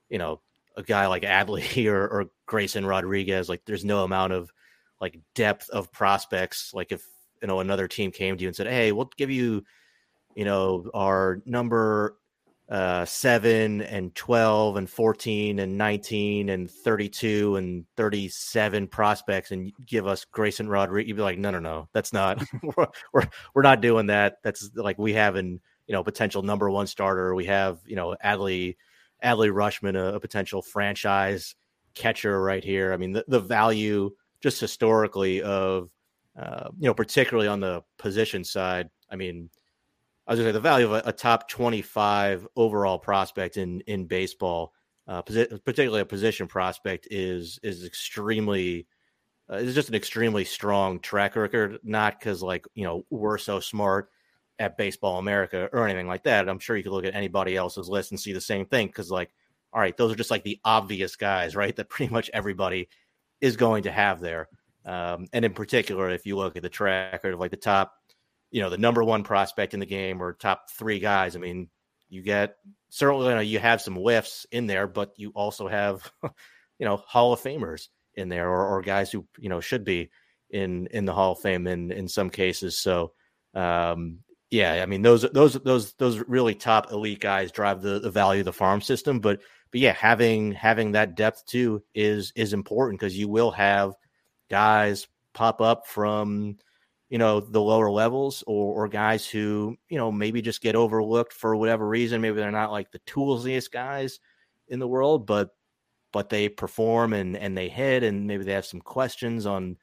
you know, a guy like Adley or, or Grayson Rodriguez. Like, there's no amount of like depth of prospects. Like, if you know another team came to you and said, "Hey, we'll give you, you know, our number uh, seven and 12 and 14 and 19 and 32 and 37 prospects and give us Grayson Rodriguez, you'd be like, no, no, no, that's not, we're, we're, we're, not doing that. That's like we have an, you know, potential number one starter. We have, you know, Adley, Adley Rutschman, a, a potential franchise catcher right here. I mean, the, the value just historically of, uh, you know, particularly on the position side. I mean, I was going to say the value of a, a, top 25 overall prospect in in baseball, uh, posi- particularly a position prospect, is is extremely. Uh, it's just an extremely strong track record. Not because like you know we're so smart at Baseball America or anything like that. I'm sure you could look at anybody else's list and see the same thing. Because like, all right, those are just like the obvious guys, right? That pretty much everybody is going to have there. Um, and in particular, if you look at the track of like the top you know the number one prospect in the game or top three guys. I mean, you get certainly you, know, you have some whiffs in there, but you also have you know Hall of Famers in there or, or guys who you know should be in in the Hall of Fame in in some cases. So um, yeah, I mean those those those those really top elite guys drive the, the value of the farm system, but but yeah, having having that depth too is is important because you will have guys pop up from you know the lower levels or or guys who you know maybe just get overlooked for whatever reason. Maybe they're not like the toolsiest guys in the world but but they perform and and they hit and maybe they have some questions on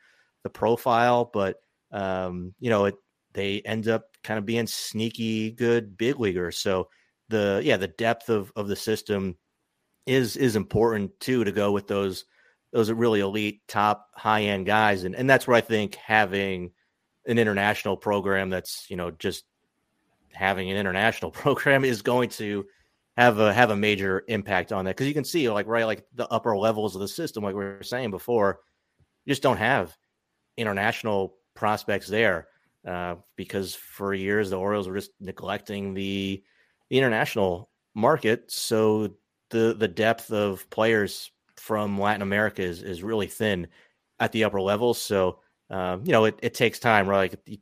the profile but um you know it they end up kind of being sneaky good big leaguers so the yeah the depth of of the system is is important too to go with those those really elite top high end guys and and that's where i think having an international program that's you know just having an international program is going to have a have a major impact on that because you can see like right like the upper levels of the system like we were saying before you just don't have international prospects there uh, because for years the Orioles were just neglecting the, the international market so the the depth of players from Latin America is is really thin at the upper levels so um, you know, it, it takes time, right? Like the,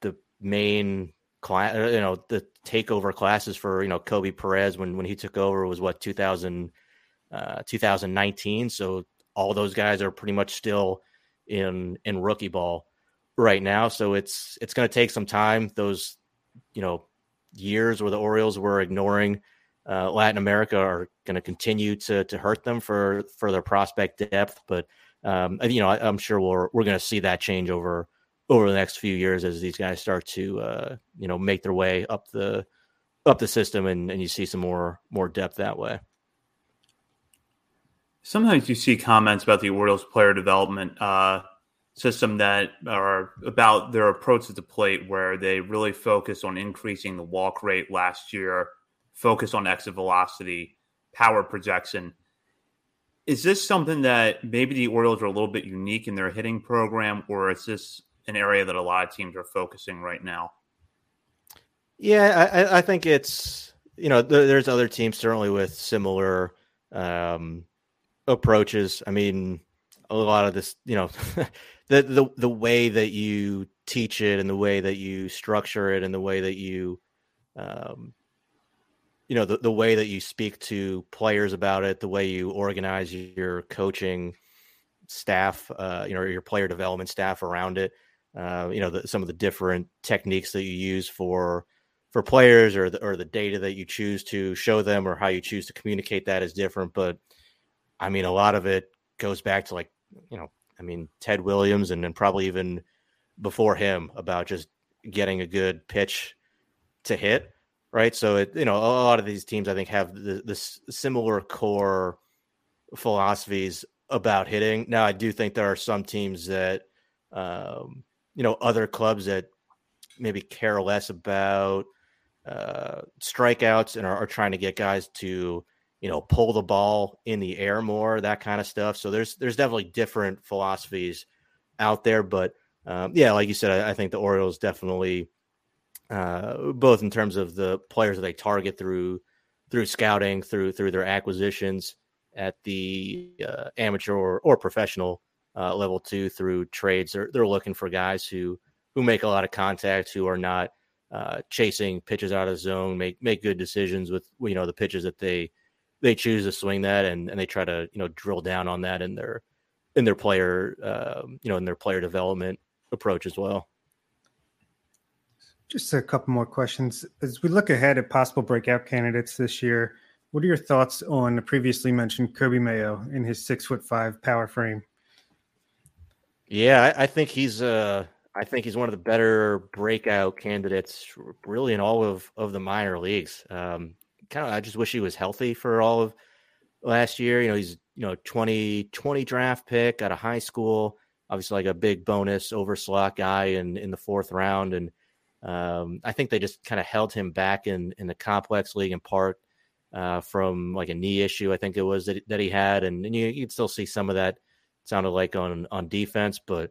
the main class, uh, you know, the takeover classes for, you know, Koby Perez when, when he took over was what, 2000, uh, 2019. So all those guys are pretty much still in, in rookie ball right now. So it's, it's going to take some time. Those, you know, years where the Orioles were ignoring uh, Latin America are going to continue to to hurt them for for their prospect depth. But um, you know, I, am sure we're we're going to see that change over over the next few years as these guys start to uh, you know make their way up the up the system and, and you see some more more depth that way. Sometimes you see comments about the Orioles player development uh, system that are about their approach to the plate, where they really focus on increasing the walk rate last year, focus on exit velocity, power projection is this something that maybe the Orioles are a little bit unique in their hitting program, or is this an area that a lot of teams are focusing right now? Yeah, I, I think it's you know there's other teams certainly with similar um, approaches. I mean, a lot of this, you know, the the the way that you teach it and the way that you structure it and the way that you um, you know the, the way that you speak to players about it the way you organize your coaching staff uh, you know your player development staff around it uh, you know the, some of the different techniques that you use for for players or the, or the data that you choose to show them or how you choose to communicate that is different. But i mean a lot of it goes back to like you know i mean ted williams and then probably even before him about just getting a good pitch to hit right? So it, you know, a lot of these teams I think have the, this similar core philosophies about hitting. Now, I do think there are some teams that, um, you know, other clubs that maybe care less about uh, strikeouts and are, are trying to get guys to, you know, pull the ball in the air more, that kind of stuff. So there's there's definitely different philosophies out there. But um, yeah, like you said, I, I think the Orioles definitely, uh, both in terms of the players that they target through through scouting, through through their acquisitions at the uh, amateur or, or professional uh, level two through trades. They're they're looking for guys who who make a lot of contact, who are not uh, chasing pitches out of zone, make make good decisions with you know the pitches that they they choose to swing that, and and they try to you know drill down on that in their in their player uh, you know in their player development approach as well. Just a couple more questions as we look ahead at possible breakout candidates this year. What are your thoughts on the previously mentioned Coby Mayo in his six foot five power frame? Yeah, I, I think he's uh I think he's one of the better breakout candidates really in all of, of the minor leagues. Um, kind of I just wish he was healthy for all of last year. You know, he's you know 20 20 draft pick out of high school, obviously like a big bonus over slot guy in in the fourth round and um, I think they just kind of held him back in in the complex league in part uh, from like a knee issue. I think it was that, that he had, and, and you you can still see some of that sounded like on on defense, but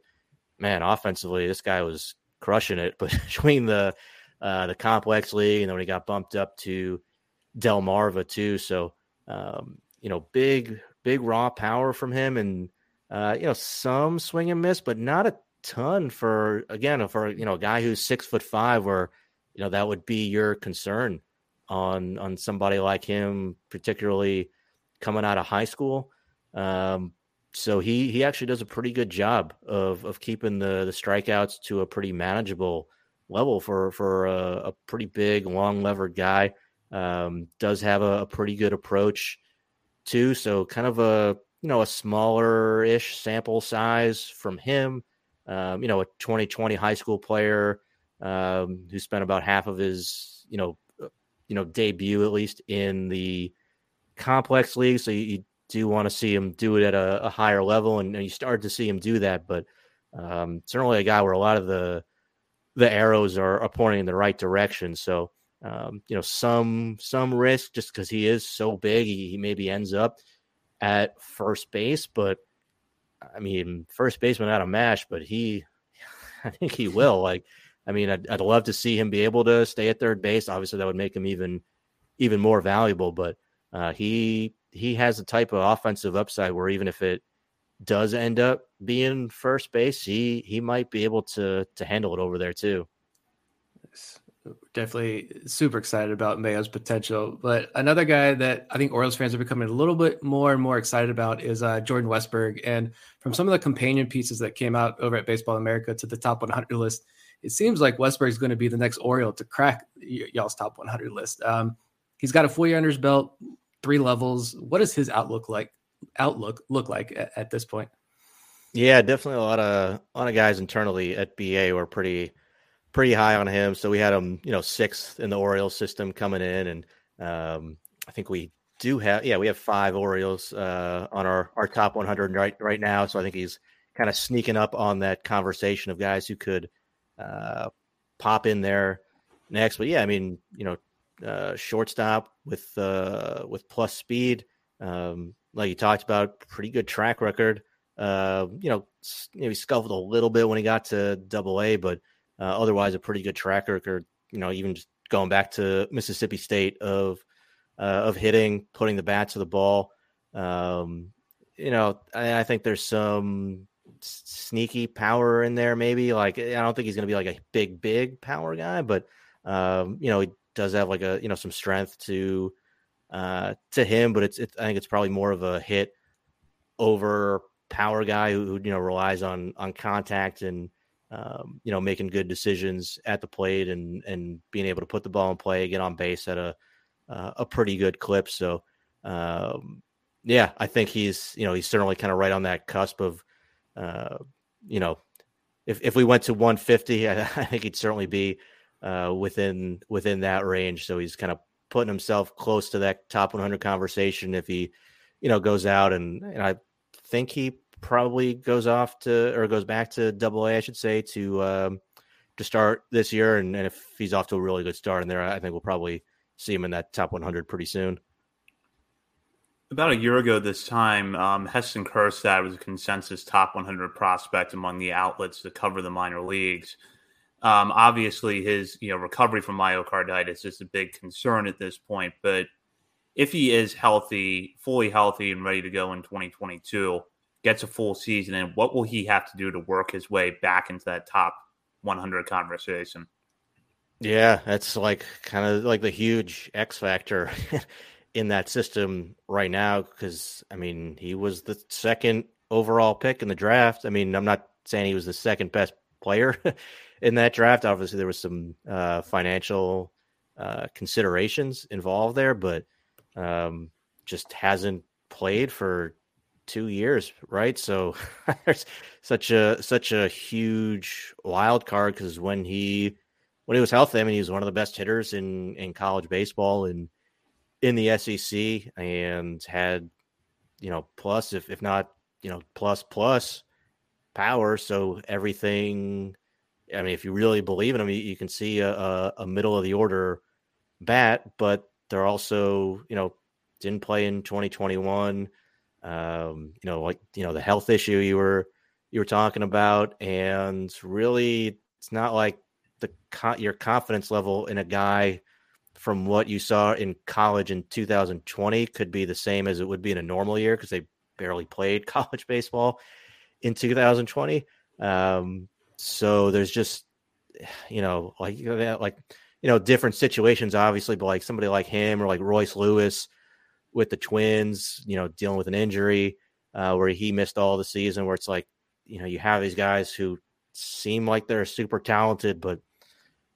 man, offensively, this guy was crushing it. But between the uh, the complex league and then when he got bumped up to Delmarva too, so um, you know, big big raw power from him, and uh, you know some swing and miss, but not a ton for again for you know a guy who's six foot five, where you know that would be your concern on on somebody like him, particularly coming out of high school. Um, so he he actually does a pretty good job of of keeping the the strikeouts to a pretty manageable level for for a, a pretty big long levered guy. Um, does have a, a, pretty good approach too. So kind of a you know a smaller ish sample size from him. Um, you know, a 2020 high school player um, who spent about half of his you know uh, you know debut at least in the complex league. So you, you do want to see him do it at a, a higher level, and, and, you start to see him do that. But um, certainly a guy where a lot of the the arrows are, are pointing in the right direction. So um, you know, some some risk just because he is so big, he, he, maybe ends up at first base. But I mean, first baseman out of mash, but he, I think he will. Like, I mean, I'd, I'd love to see him be able to stay at third base. Obviously, that would make him even even more valuable. But uh, he he has a type of offensive upside where even if it does end up being first base, he he might be able to to handle it over there too. Definitely super excited about Mayo's potential. But another guy that I think Orioles fans are becoming a little bit more and more excited about is uh, Jordan Westburg. And from some of the companion pieces that came out over at Baseball America to the top 100 list, it seems like Westburg is going to be the next Oriole to crack y- y'all's top 100 list. Um, he's got a full year under his belt, three levels. What does his outlook like? Outlook look like at, at this point? Yeah, definitely a lot of a lot of guys internally at BA were pretty pretty high on him. So we had him, you know, sixth in the Orioles system coming in, and um, I think we do have yeah we have five Orioles uh, on our our top 100 right right now. So I think he's kind of sneaking up on that conversation of guys who could uh, pop in there next. But yeah, I mean, you know, uh, shortstop with uh, with plus speed. Um, like you talked about, pretty good track record. Uh, you know, maybe scuffled a little bit when he got to Double A, but uh, otherwise a pretty good track record. You know, even just going back to Mississippi State of uh, of hitting, putting the bat to the ball. Um, you know, I, I think there's some sneaky power in there. Maybe like I don't think he's going to be like a big, big power guy, but um, you know, he does have like a you know some strength to uh, to him, but it's, it's I think it's probably more of a hit over power guy who, who you know relies on on contact and um, you know making good decisions at the plate and and being able to put the ball in play, get on base at a uh, a pretty good clip. So um, yeah, I think he's you know he's certainly kind of right on that cusp of uh, you know if if we went to 150, I, I think he'd certainly be uh, within within that range. So he's kind of putting himself close to that top 100 conversation if he, you know, goes out and, and I think he probably goes off to or goes back to Double A, I should say, to um, to start this year. And, and if he's off to a really good start in there, I think we'll probably see him in that top 100 pretty soon. About a year ago, this time, um, Heston Kjerstad was a consensus top 100 prospect among the outlets that cover the minor leagues. Um, obviously, his you know recovery from myocarditis is a big concern at this point. But if he is healthy, fully healthy, and ready to go in 2022, gets a full season, and what will he have to do to work his way back into that top 100 conversation? Yeah, that's like kind of like the huge X factor in that system right now because I mean he was the second overall pick in the draft. I mean I'm not saying he was the second best player in that draft. Obviously there was some uh, financial uh, considerations involved there, but um, just hasn't played for two years, right? So there's such a such a huge wild card because when he when he was healthy, I mean he was one of the best hitters in in college baseball and in the SEC and had, you know, plus, if, if not, you know, plus, plus power. So everything, I mean, if you really believe in him, you, you can see a, a, middle of the order bat, but they're also, you know, didn't play in 2021. Um, you know, like, you know, the health issue you were, you were talking about. And really, it's not like the, your confidence level in a guy from what you saw in college in 2020 could be the same as it would be in a normal year because they barely played college baseball in 2020. Um, so there's just, you know, like like you know different situations, obviously, but like somebody like him or like Royce Lewis with the Twins, you know, dealing with an injury uh, where he missed all the season, where it's like, you know, you have these guys who seem like they're super talented, but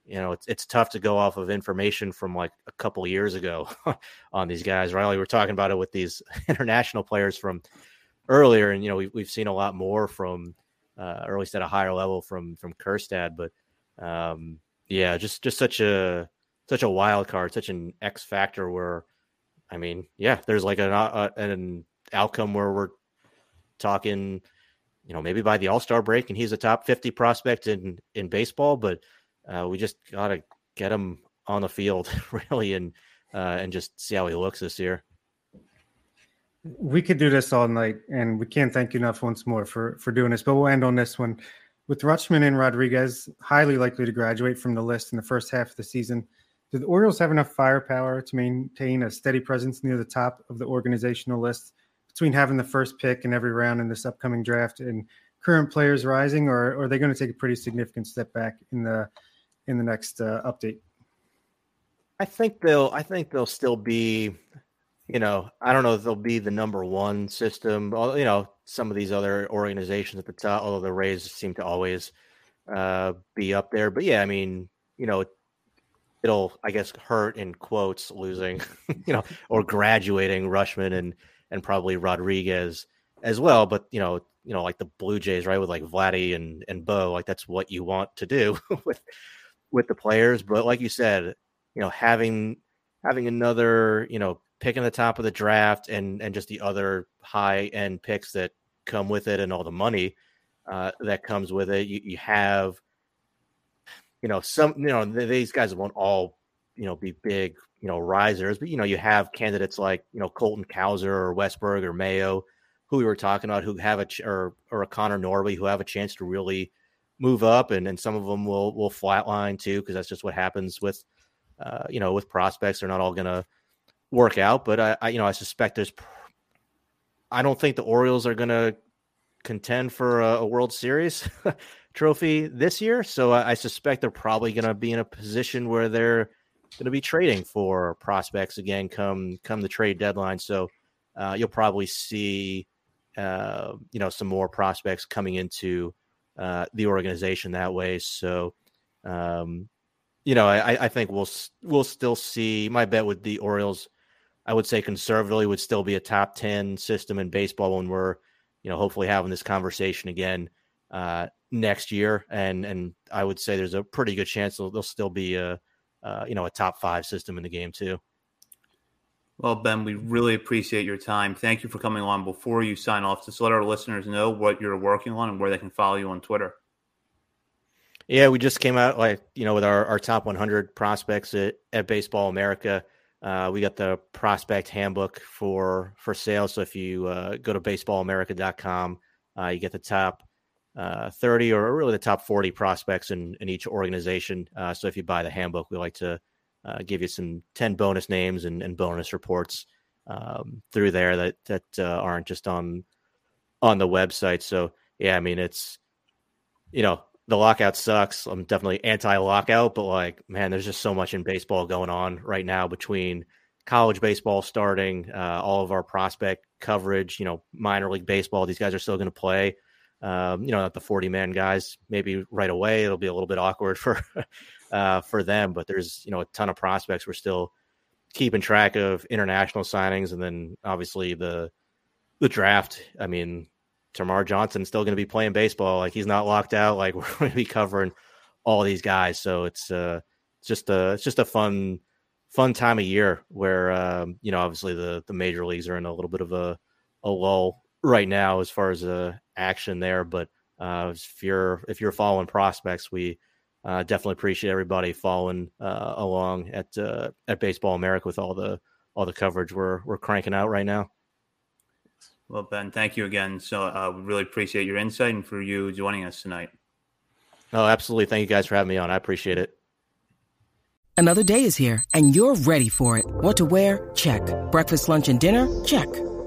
you know, it's it's tough to go off of information from like a couple years ago on these guys. Riley, we're talking about it with these international players from earlier, and you know, we've we've seen a lot more from, uh, or at least at a higher level from from Kjerstad. But um, yeah, just just such a such a wild card, such an X factor. Where, I mean, yeah, there's like an uh, an outcome where we're talking, you know, maybe by the All Star break, and he's a top fifty prospect in in baseball, but uh, we just got to get him on the field really and uh, and just see how he looks this year. We could do this all night, and we can't thank you enough once more for for doing this. But we'll end on this one with Rutschman and Rodriguez highly likely to graduate from the list in the first half of the season. Do the Orioles have enough firepower to maintain a steady presence near the top of the organizational list between having the first pick in every round in this upcoming draft and current players rising, or, or are they going to take a pretty significant step back in the in the next uh, update? I think they'll. I think they'll still be. You know, I don't know if they'll be the number one system. You know, some of these other organizations at the top, although the Rays seem to always uh, be up there. But yeah, I mean, you know, it'll I guess hurt in quotes losing, you know, or graduating Rutschman and and probably Rodriguez as well. But you know, you know, like the Blue Jays, right, with like Vladdy and and Bo, like that's what you want to do with with the players. But like you said, you know, having having another, you know, pick in the top of the draft and and just the other high end picks that come with it and all the money uh, that comes with it. You, you have, you know, some, you know, these guys won't all, you know, be big, you know, risers, but you know, you have candidates like you know Colton Cowser or Westburg or Mayo, who we were talking about, who have a ch- or or a Connor Norby, who have a chance to really move up, and and some of them will will flatline too, because that's just what happens with, uh, you know, with prospects. They're not all going to work out, but I, I, you know, I suspect there's. I don't think the Orioles are going to contend for a, a World Series trophy this year, so I, I suspect they're probably going to be in a position where they're going to be trading for prospects again come come the trade deadline. So uh, you'll probably see, uh, you know, some more prospects coming into uh, the organization that way. So, um, you know, I, I think we'll we'll still see. My bet with the Orioles, I would say conservatively, would still be a top ten system in baseball when we're, you know, hopefully having this conversation again uh, next year. And and I would say there's a pretty good chance they'll, they'll still be a, uh, you know, a top five system in the game too. Well, Ben, we really appreciate your time. Thank you for coming on. Before you sign off, just let our listeners know what you're working on and where they can follow you on Twitter. Yeah, we just came out like you know with our, our top 100 prospects at, at Baseball America. Uh, we got the prospect handbook for for sale. So if you uh, go to baseballamerica.com, uh, you get the top uh, 30 or really the top 40 prospects in, in each organization. Uh, so if you buy the handbook, we like to uh, give you some 10 bonus names and, and bonus reports um, through there that that aren't just on on the website. So yeah, I mean it's you know the lockout sucks. I'm definitely anti lockout, but like, man, there's just so much in baseball going on right now between college baseball starting, uh, all of our prospect coverage, you know, minor league baseball. These guys are still going to play. Um, you know, not the 40 man guys, maybe right away. It'll be a little bit awkward for, uh, for them, but there's, you know, a ton of prospects. We're still keeping track of international signings and then obviously the, the draft. I mean, Termarr Johnson's still going to be playing baseball. Like he's not locked out. Like we're going to be covering all these guys. So it's uh, it's just a it's just a fun fun time of year where um, you know obviously the the major leagues are in a little bit of a a lull right now as far as uh, action there. But uh, if you're if you're following prospects, we uh, definitely appreciate everybody following uh, along at uh, at Baseball America with all the all the coverage we're we're cranking out right now. Well, Ben, thank you again. So uh, we really appreciate your insight and for you joining us tonight. Oh, absolutely. Thank you guys for having me on. I appreciate it. Another day is here and you're ready for it. What to wear? Check. Breakfast, lunch, and dinner? Check.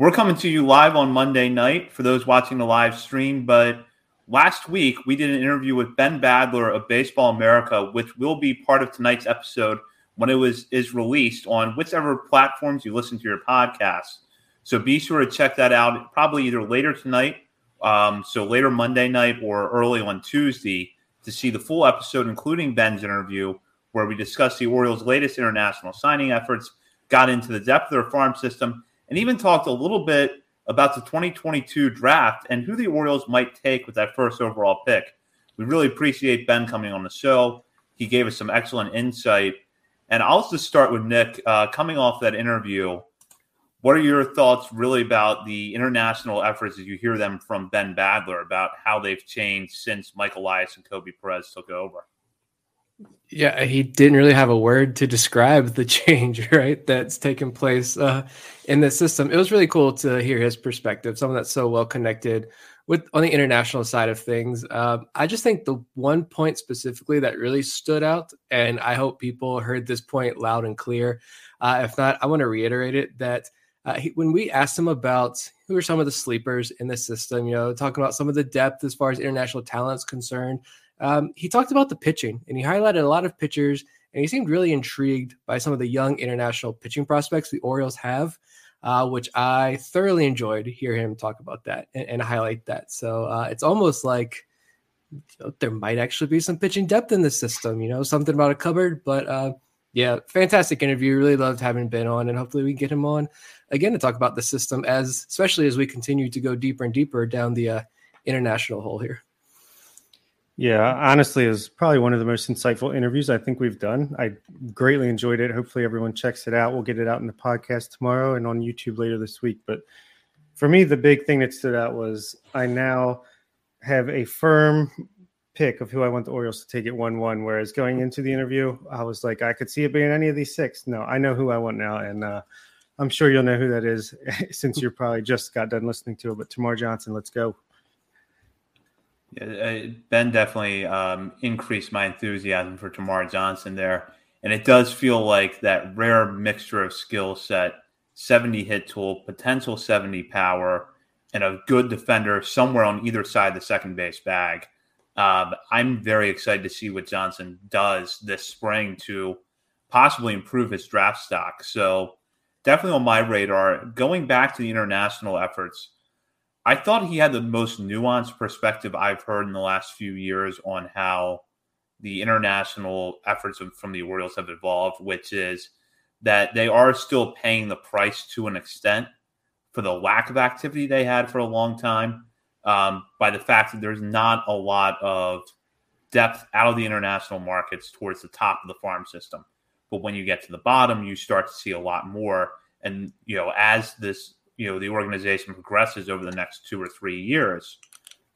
We're coming to you live on Monday night for those watching the live stream. But last week, we did an interview with Ben Badler of Baseball America, which will be part of tonight's episode – when it was is released on whichever platforms you listen to your podcast. So be sure to check that out. Probably either later tonight, um, so later Monday night or early on Tuesday to see the full episode, including Ben's interview, where we discussed the Orioles' latest international signing efforts, got into the depth of their farm system, and even talked a little bit about the 2022 draft and who the Orioles might take with that first overall pick. We really appreciate Ben coming on the show. He gave us some excellent insight and I'll just start with Nick. Uh, coming off that interview, what are your thoughts really about the international efforts as you hear them from Ben Badler about how they've changed since Michael Elias and Koby Perez took over? Yeah, he didn't really have a word to describe the change, right? That's taken place uh, in the system. It was really cool to hear his perspective, someone that's so well connected with on the international side of things, uh, I just think the one point specifically that really stood out, and I hope people heard this point loud and clear. Uh, if not, I want to reiterate it that uh, he, when we asked him about who are some of the sleepers in the system, you know, talking about some of the depth as far as international talent is concerned, um, he talked about the pitching and he highlighted a lot of pitchers, and he seemed really intrigued by some of the young international pitching prospects the Orioles have uh, which I thoroughly enjoyed hear him talk about that and, and highlight that. So uh, it's almost like you know, there might actually be some pitching depth in the system, you know, something about a cupboard. But uh, yeah, fantastic interview. Really loved having Ben on, and hopefully we can get him on again to talk about the system as, especially as we continue to go deeper and deeper down the uh, international hole here. Yeah, honestly, was probably one of the most insightful interviews I think we've done. I greatly enjoyed it. Hopefully, everyone checks it out. We'll get it out in the podcast tomorrow and on YouTube later this week. But for me, the big thing that stood out was I now have a firm pick of who I want the Orioles to take it 1 1. Whereas going into the interview, I was like, I could see it being any of these six. No, I know who I want now. And uh, I'm sure you'll know who that is since you're probably just got done listening to it. But Termarr Johnson, let's go. Yeah, Ben definitely um, increased my enthusiasm for Termarr Johnson there. And it does feel like that rare mixture of skill set 70 hit tool, potential 70 power, and a good defender somewhere on either side of the second base bag. Um, I'm very excited to see what Johnson does this spring to possibly improve his draft stock. So, definitely on my radar. Going back to the international efforts, I thought he had the most nuanced perspective I've heard in the last few years on how the international efforts from the Orioles have evolved, which is that they are still paying the price to an extent for the lack of activity they had for a long time um, by the fact that there's not a lot of depth out of the international markets towards the top of the farm system. But when you get to the bottom, you start to see a lot more. And, you know, as this, you know, the organization progresses over the next two or three years,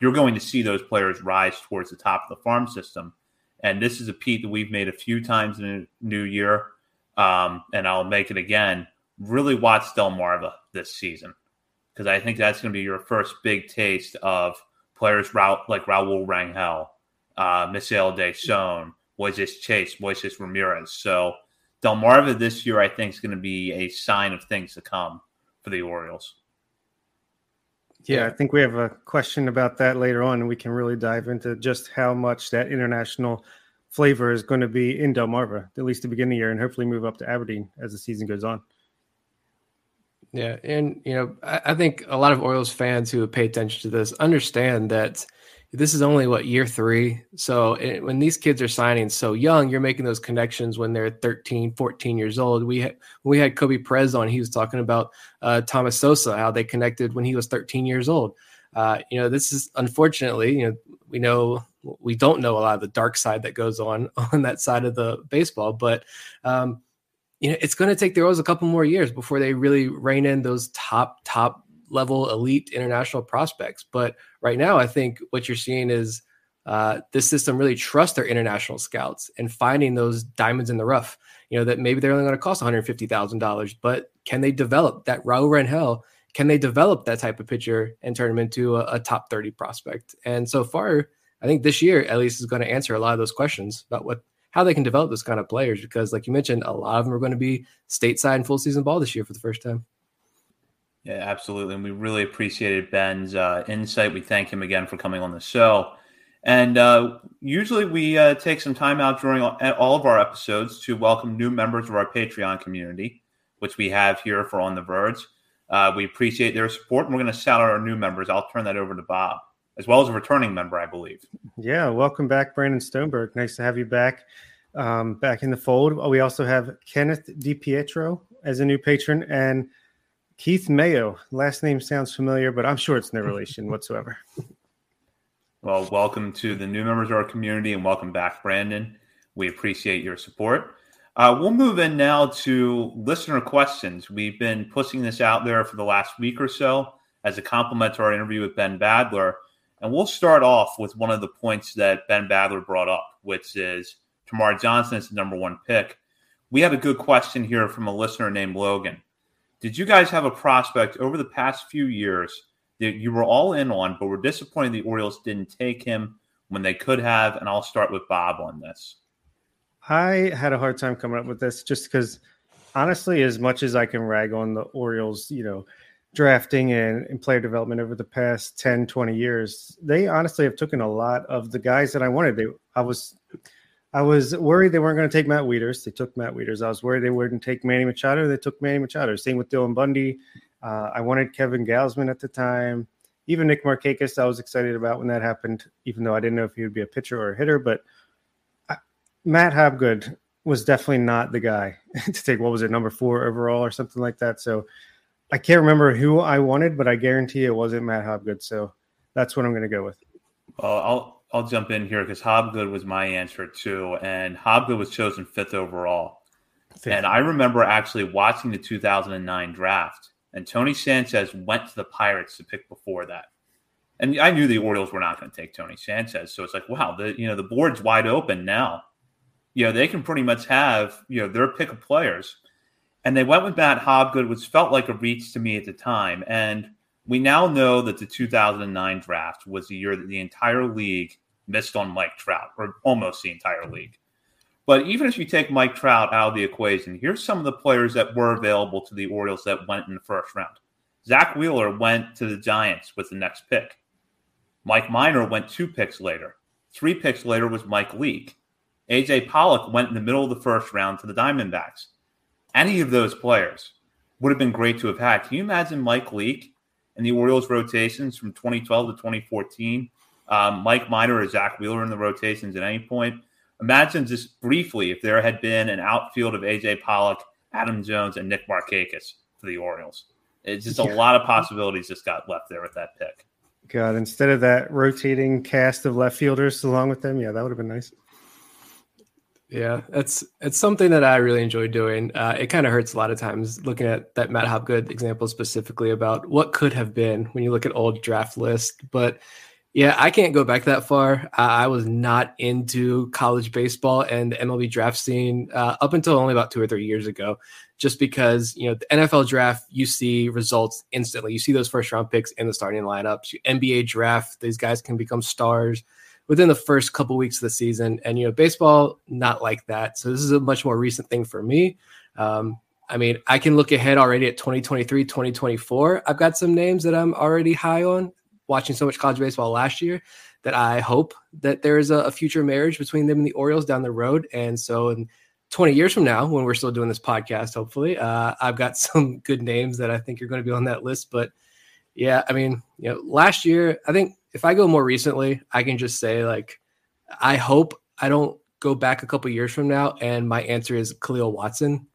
you're going to see those players rise towards the top of the farm system. And this is a peat that we've made a few times in a new year. Um, and I'll make it again. Really watch Delmarva this season because I think that's going to be your first big taste of players like Raul Rangel, uh, Mishael Deson, Moises Chace, Moises Ramirez. So Delmarva this year, I think, is going to be a sign of things to come for the Orioles. Yeah, I think we have a question about that later on, and we can really dive into just how much that international flavor is going to be in Delmarva, at least to begin the year, and hopefully move up to Aberdeen as the season goes on. Yeah, and you know, I, I think a lot of Orioles fans who pay attention to this understand that this is only what year three. So it, when these kids are signing so young, you're making those connections when they're 13, 14 years old. We had, we had Koby Perez on, he was talking about uh, Thomas Sosa, how they connected when he was 13 years old. Uh, you know, this is unfortunately, you know, we know we don't know a lot of the dark side that goes on on that side of the baseball, but um, you know, it's going to take the Orioles a couple more years before they really rein in those top, top level elite international prospects. But right now, I think what you're seeing is uh, this system really trusts their international scouts and finding those diamonds in the rough. You know that maybe they're only going to cost 150 thousand dollars, but can they develop that Raul Rangel? Can they develop that type of pitcher and turn him into a, a top 30 prospect? And so far, I think this year at least is going to answer a lot of those questions about what how they can develop this kind of players because, like you mentioned, a lot of them are going to be stateside and full season ball this year for the first time. Yeah, absolutely. And we really appreciated Ben's uh, insight. We thank him again for coming on the show. And uh, usually we uh, take some time out during all of our episodes to welcome new members of our Patreon community, which we have here for On the Verge. Uh, we appreciate their support, and we're going to shout out our new members. I'll turn that over to Bob, as well as a returning member, I believe. Yeah, welcome back, Brandon Stoneberg. Nice to have you back, um, back in the fold. We also have Kenneth DiPietro as a new patron and Keith Mayo. Last name sounds familiar, but I'm sure it's no relation whatsoever. Well, welcome to the new members of our community and welcome back, Brandon. We appreciate your support. Uh, we'll move in now to listener questions. We've been pushing this out there for the last week or so as a complement to our interview with Ben Badler. And we'll start off with one of the points that Ben Badler brought up, which is Termarr Johnson is the number one pick. We have a good question here from a listener named Logan. Did you guys have a prospect over the past few years that you were all in on, but were disappointed the Orioles didn't take him when they could have? And I'll start with Bob on this. I had a hard time coming up with this just because, honestly, as much as I can rag on the Orioles, you know, drafting and, and, player development over the past 10 20 years they honestly have taken a lot of the guys that i wanted they i was i was worried they weren't going to take matt wieters. They took matt wieters. I was worried they wouldn't take manny machado. They took manny machado. Same with dylan bundy. Uh, i wanted kevin gausman at the time. Even nick markakis i was excited about when that happened even though i didn't know if he would be a pitcher or a hitter but I, matt hobgood was definitely not the guy to take what was it number four overall or something like that. So I can't remember who I wanted, but I guarantee it wasn't Matt Hobgood. So that's what I'm going to go with. Well, I'll I'll jump in here because Hobgood was my answer too, and Hobgood was chosen fifth overall. Fifth. And I remember actually watching the 2009 draft, and Tony Sanchez went to the Pirates to pick before that. And I knew the Orioles were not going to take Tony Sanchez, so it's like, wow, the you know the board's wide open now. You know they can pretty much have you know their pick of players and they went with Matt Hobgood, which felt like a reach to me at the time. And we now know that the 2009 draft was the year that the entire league missed on Mike Trout, or almost the entire league. But even if you take Mike Trout out of the equation, here's some of the players that were available to the Orioles that went in the first round. Zack Wheeler went to the Giants with the next pick. Mike Minor went two picks later. Three picks later was Mike Leake. AJ Pollock went in the middle of the first round to the Diamondbacks any of those players would have been great to have had. Can you imagine Mike Leake and the Orioles rotations from 2012 to 2014? Um, Mike Minor or Zack Wheeler in the rotations at any point. Imagine just briefly if there had been an outfield of AJ Pollock Adam Jones, and Nick Markakis for the Orioles. It's just a lot of possibilities just got left there with that pick. God, instead of that rotating cast of left fielders along with them, yeah, that would have been nice. Yeah, it's it's something that I really enjoy doing. Uh, it kind of hurts a lot of times looking at that Matt Hobgood example specifically about what could have been when you look at old draft list. But yeah, I can't go back that far. I was not into college baseball and the MLB draft scene uh, up until only about two or three years ago, just because, you know, the NFL draft, you see results instantly. You see those first round picks in the starting lineups. NBA draft, these guys can become stars within the first couple weeks of the season. And, you know, baseball, not like that. So this is a much more recent thing for me. Um, I mean, I can look ahead already at 2023, 2024. I've got some names that I'm already high on watching so much college baseball last year that I hope that there is a, a, future marriage between them and the Orioles down the road. And so, in 20 years from now, when we're still doing this podcast, hopefully, uh, I've got some good names that I think are going to be on that list. But yeah, I mean, you know, last year, I think if I go more recently, I can just say like, I hope I don't go back a couple years from now and my answer is Khalil Watson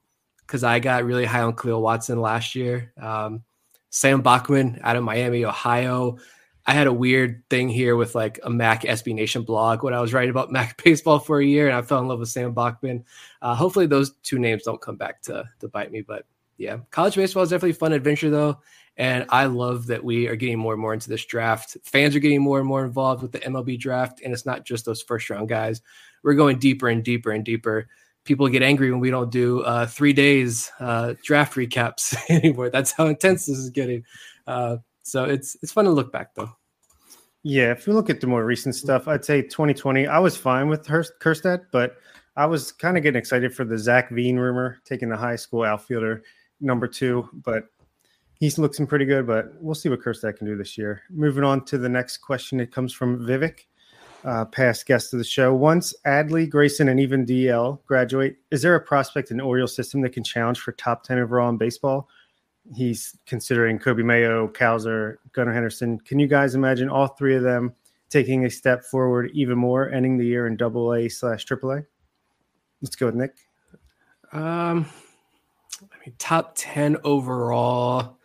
because I got really high on Khalil Watson last year. Um, Sam Bachman out of Miami, Ohio. I had a weird thing here with like a Mac SB Nation blog when I was writing about Mac baseball for a year, and I fell in love with Sam Bachman. Uh, hopefully, those two names don't come back to to bite me. But yeah, college baseball is definitely a fun adventure though, and I love that we are getting more and more into this draft. Fans are getting more and more involved with the MLB draft, and it's not just those first round guys. We're going deeper and deeper and deeper. People get angry when we don't do uh, three days uh, draft recaps anymore. That's how intense this is getting. Uh, so it's it's fun to look back though. Yeah, if we look at the more recent stuff, I'd say 2020. I was fine with Kjerstad, but I was kind of getting excited for the Zac Veen rumor, taking the high school outfielder number two. But he's looking pretty good. But we'll see what Kjerstad can do this year. Moving on to the next question, it comes from Vivek, uh, past guest of the show. Once Adley, Grayson, and even DL graduate, is there a prospect in the Oriole system that can challenge for top 10 overall in baseball? He's considering Coby Mayo, Cowser, Gunnar Henderson. Can you guys imagine all three of them taking a step forward even more, ending the year in double A slash triple A? Let's go with Nick. Um, I mean, top 10 overall.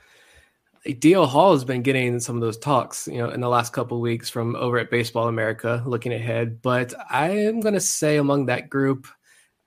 DL Hall has been getting some of those talks, you know, in the last couple weeks from over at Baseball America, looking ahead. But I am going to say among that group,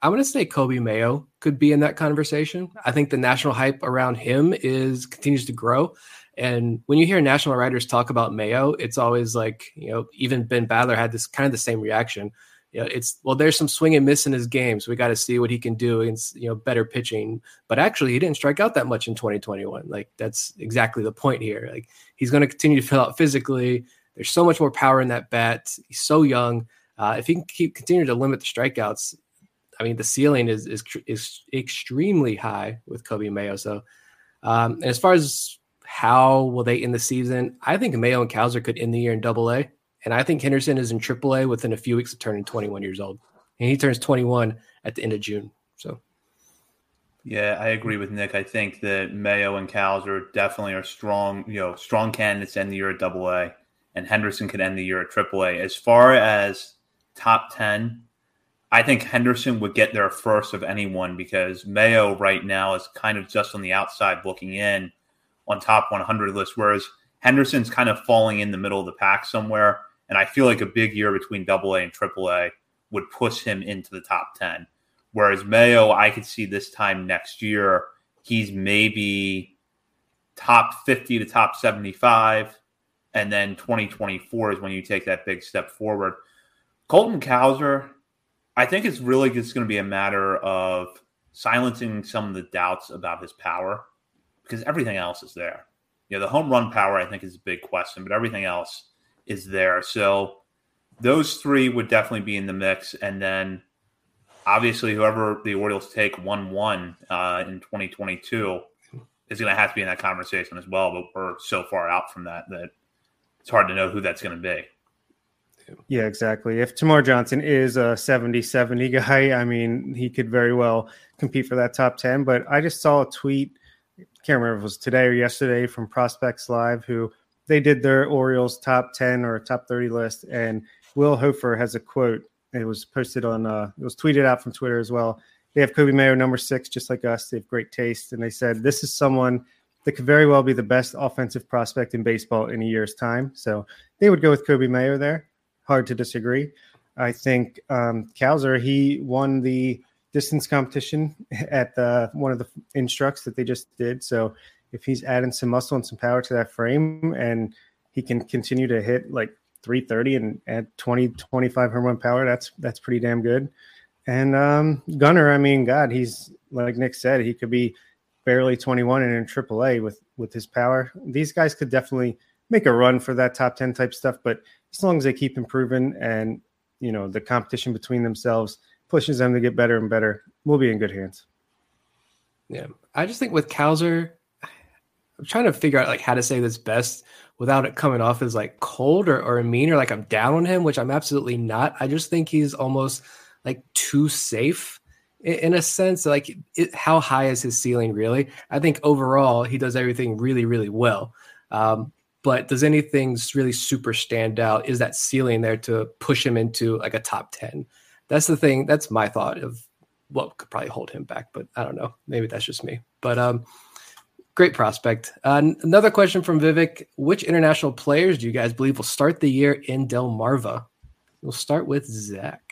I'm going to say Coby Mayo could be in that conversation. I think the national hype around him is continues to grow. And when you hear national writers talk about Mayo, it's always like, you know, even Ben Badler had this kind of the same reaction. You know, it's well, there's some swing and miss in his games. we got to see what he can do against you know better pitching. But actually, he didn't strike out that much in 2021. Like that's exactly the point here. Like he's going to continue to fill out physically. There's so much more power in that bat. He's so young. Uh, if he can keep continue to limit the strikeouts, I mean, the ceiling is is is extremely high with Coby Mayo. So, um, and as far as how will they end the season, I think Mayo and Cowser could end the year in Double A, and I think Henderson is in Triple A within a few weeks of turning 21 years old, and he turns 21 at the end of June. So. Yeah, I agree with Nick. I think that Mayo and Cowser definitely are strong, you know, strong candidates end the year at Double A, and Henderson could end the year at Triple A. As far as top ten, I think Henderson would get there first of anyone because Mayo right now is kind of just on the outside looking in on top 100 list, whereas Henderson's kind of falling in the middle of the pack somewhere. And I feel like a big year between Double A and Triple A would push him into the top 10. Whereas Mayo, I could see this time next year, he's maybe top 50 to top 75. And then 2024 is when you take that big step forward. Colton Cowser, I think it's really just going to be a matter of silencing some of the doubts about his power because everything else is there. You know, the home run power, I think, is a big question, but everything else is there. So those three would definitely be in the mix. And then obviously, whoever the Orioles take 1 1 uh, in 2022 is going to have to be in that conversation as well. But we're so far out from that that it's hard to know who that's going to be. Yeah, exactly. If Termarr Johnson is a 70 70 guy, I mean, he could very well compete for that top 10. But I just saw a tweet, can't remember if it was today or yesterday from Prospects Live, who they did their Orioles top 10 or top 30 list. And Will Hofer has a quote. It was posted on, uh, it was tweeted out from Twitter as well. they have Coby Mayo number six, just like us. They have great taste, and they said this is someone that could very well be the best offensive prospect in baseball in a year's time. So they would go with Coby Mayo there. Hard to disagree. I think um, Cowser he won the distance competition at the, one of the instructs that they just did. So if he's adding some muscle and some power to that frame and he can continue to hit like 330 and add 20 25 home run power that's that's pretty damn good and um gunnar i mean god he's like nick said he could be barely 21 and in aaa with with his power these guys could definitely make a run for that top 10 type stuff but as long as they keep improving and you know the competition between themselves pushes them to get better and better we'll be in good hands yeah i just think with Cowser, i'm trying to figure out like how to say this best without it coming off as like cold or, or mean or like I'm down on him, which I'm absolutely not. I just think he's almost like too safe in, in a sense. Like, it, how high is his ceiling really? I think overall he does everything really, really well. Um, but does anything really super stand out? Is that ceiling there to push him into like a top 10? That's the thing. That's my thought of what could probably hold him back. But I don't know. Maybe that's just me. But um, Great prospect. Uh, another question from Vivek: Which international players do you guys believe will start the year in Delmarva? We'll start with Zach.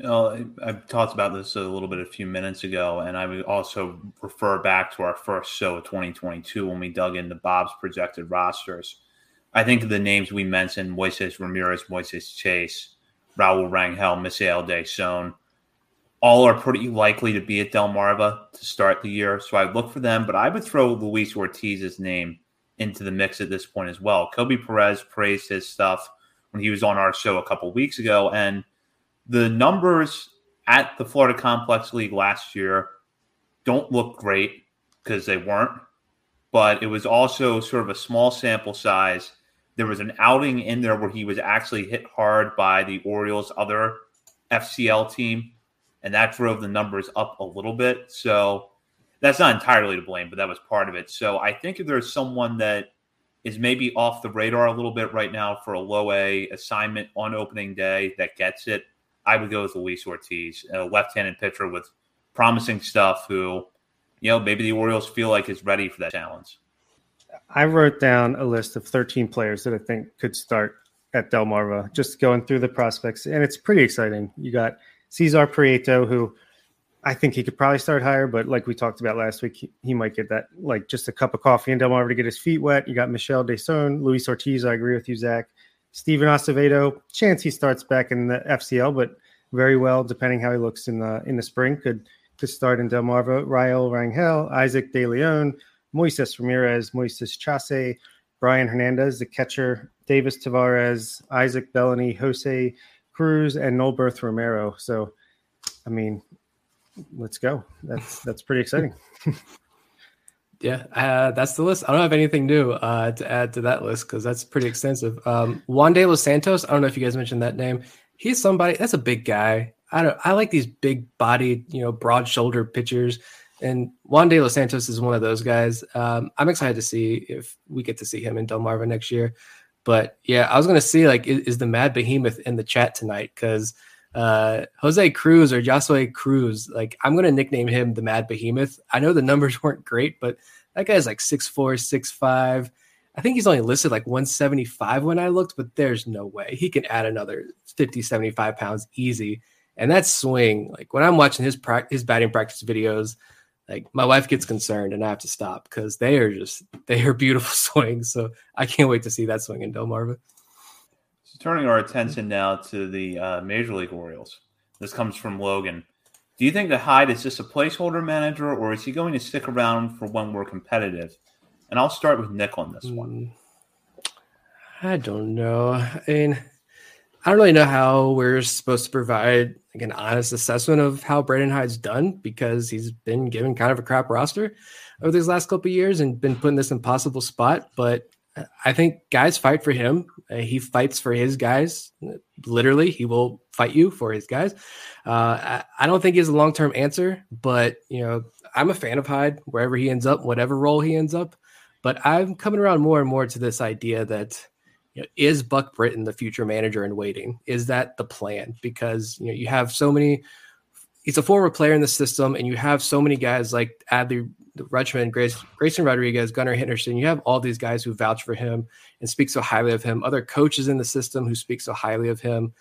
Know, I, talked about this a little bit a few minutes ago, and I would also refer back to our first show of 2022 when we dug into Bob's projected rosters. I think the names we mentioned: Moises Ramirez, Moises Chace, Raul Rangel, Mishael Deson all are pretty likely to be at Delmarva to start the year. So I look for them, but I would throw Luis Ortiz's name into the mix at this point as well. Koby Perez praised his stuff when he was on our show a couple weeks ago, and the numbers at the Florida Complex League last year don't look great because they weren't, but it was also sort of a small sample size. There was an outing in there where he was actually hit hard by the Orioles' other FCL team and that drove the numbers up a little bit. So that's not entirely to blame, but that was part of it. So I think if there's someone that is maybe off the radar a little bit right now for a low A assignment on opening day that gets it, I would go with Luis Ortiz, a left-handed pitcher with promising stuff who, you know, maybe the Orioles feel like is ready for that challenge. I wrote down a list of 13 players that I think could start at Delmarva, just going through the prospects, and it's pretty exciting. You got Cesar Prieto, who I think he could probably start higher, but like we talked about last week, he, he might get that like just a cup of coffee in Delmarva to get his feet wet. You got Mishael Deson, Luis Ortiz. I agree with you, Zach. Steven Acevedo, chance he starts back in the FCL, but very well, depending how he looks in the in the spring, could could start in Delmarva. Raul Rangel, Isaac De Leon, Moises Ramirez, Moises Chace, Brian Hernandez, the catcher, Davis Tavares, Isaac Bellany, Jose Cruz, and Nolberth Romero. So, I mean, let's go. That's that's pretty exciting. yeah, uh, that's the list. I don't have anything new uh, to add to that list because that's pretty extensive. Um, Juan De Los Santos. I don't know if you guys mentioned that name. He's somebody. That's a big guy. I don't. I like these big bodied, you know, broad shoulder pitchers. And Juan De Los Santos is one of those guys. Um, I'm excited to see if we get to see him in Delmarva next year. But yeah, I was gonna see like is, is the Mad Behemoth in the chat tonight because uh, Jose Cruz or Josue Cruz, like I'm gonna nickname him the Mad Behemoth. I know the numbers weren't great, but that guy's like six four, six five. I think he's only listed like 175 when I looked, but there's no way he can add another 50, 75 pounds easy. And that swing, like when I'm watching his pra- his batting practice videos, like my wife gets concerned and I have to stop because they are just they are beautiful swings. So I can't wait to see that swing in Delmarva. Turning our attention now to the uh, Major League Orioles. This comes from Logan. Do you think that Hyde is just a placeholder manager, or is he going to stick around for when we're competitive? And I'll start with Nick on this one. Mm, I don't know. I mean, I don't really know how we're supposed to provide like an honest assessment of how Brandon Hyde's done because he's been given kind of a crap roster over these last couple years and been put in this impossible spot. But I think guys fight for him. Uh, he fights for his guys. Literally, he will fight you for his guys. Uh, I, I, don't think he's a long term answer, but you know, I'm a fan of Hyde wherever he ends up, whatever role he ends up. But I'm coming around more and more to this idea that you know, is Buck Britton the future manager in waiting? Is that the plan? Because you know you have so many he's a former player in the system, and you have so many guys like Adley Rutschman, Grace, Grayson Rodriguez, Gunnar Henderson. You have all these guys who vouch for him and speak so highly of him. Other coaches in the system who speak so highly of him.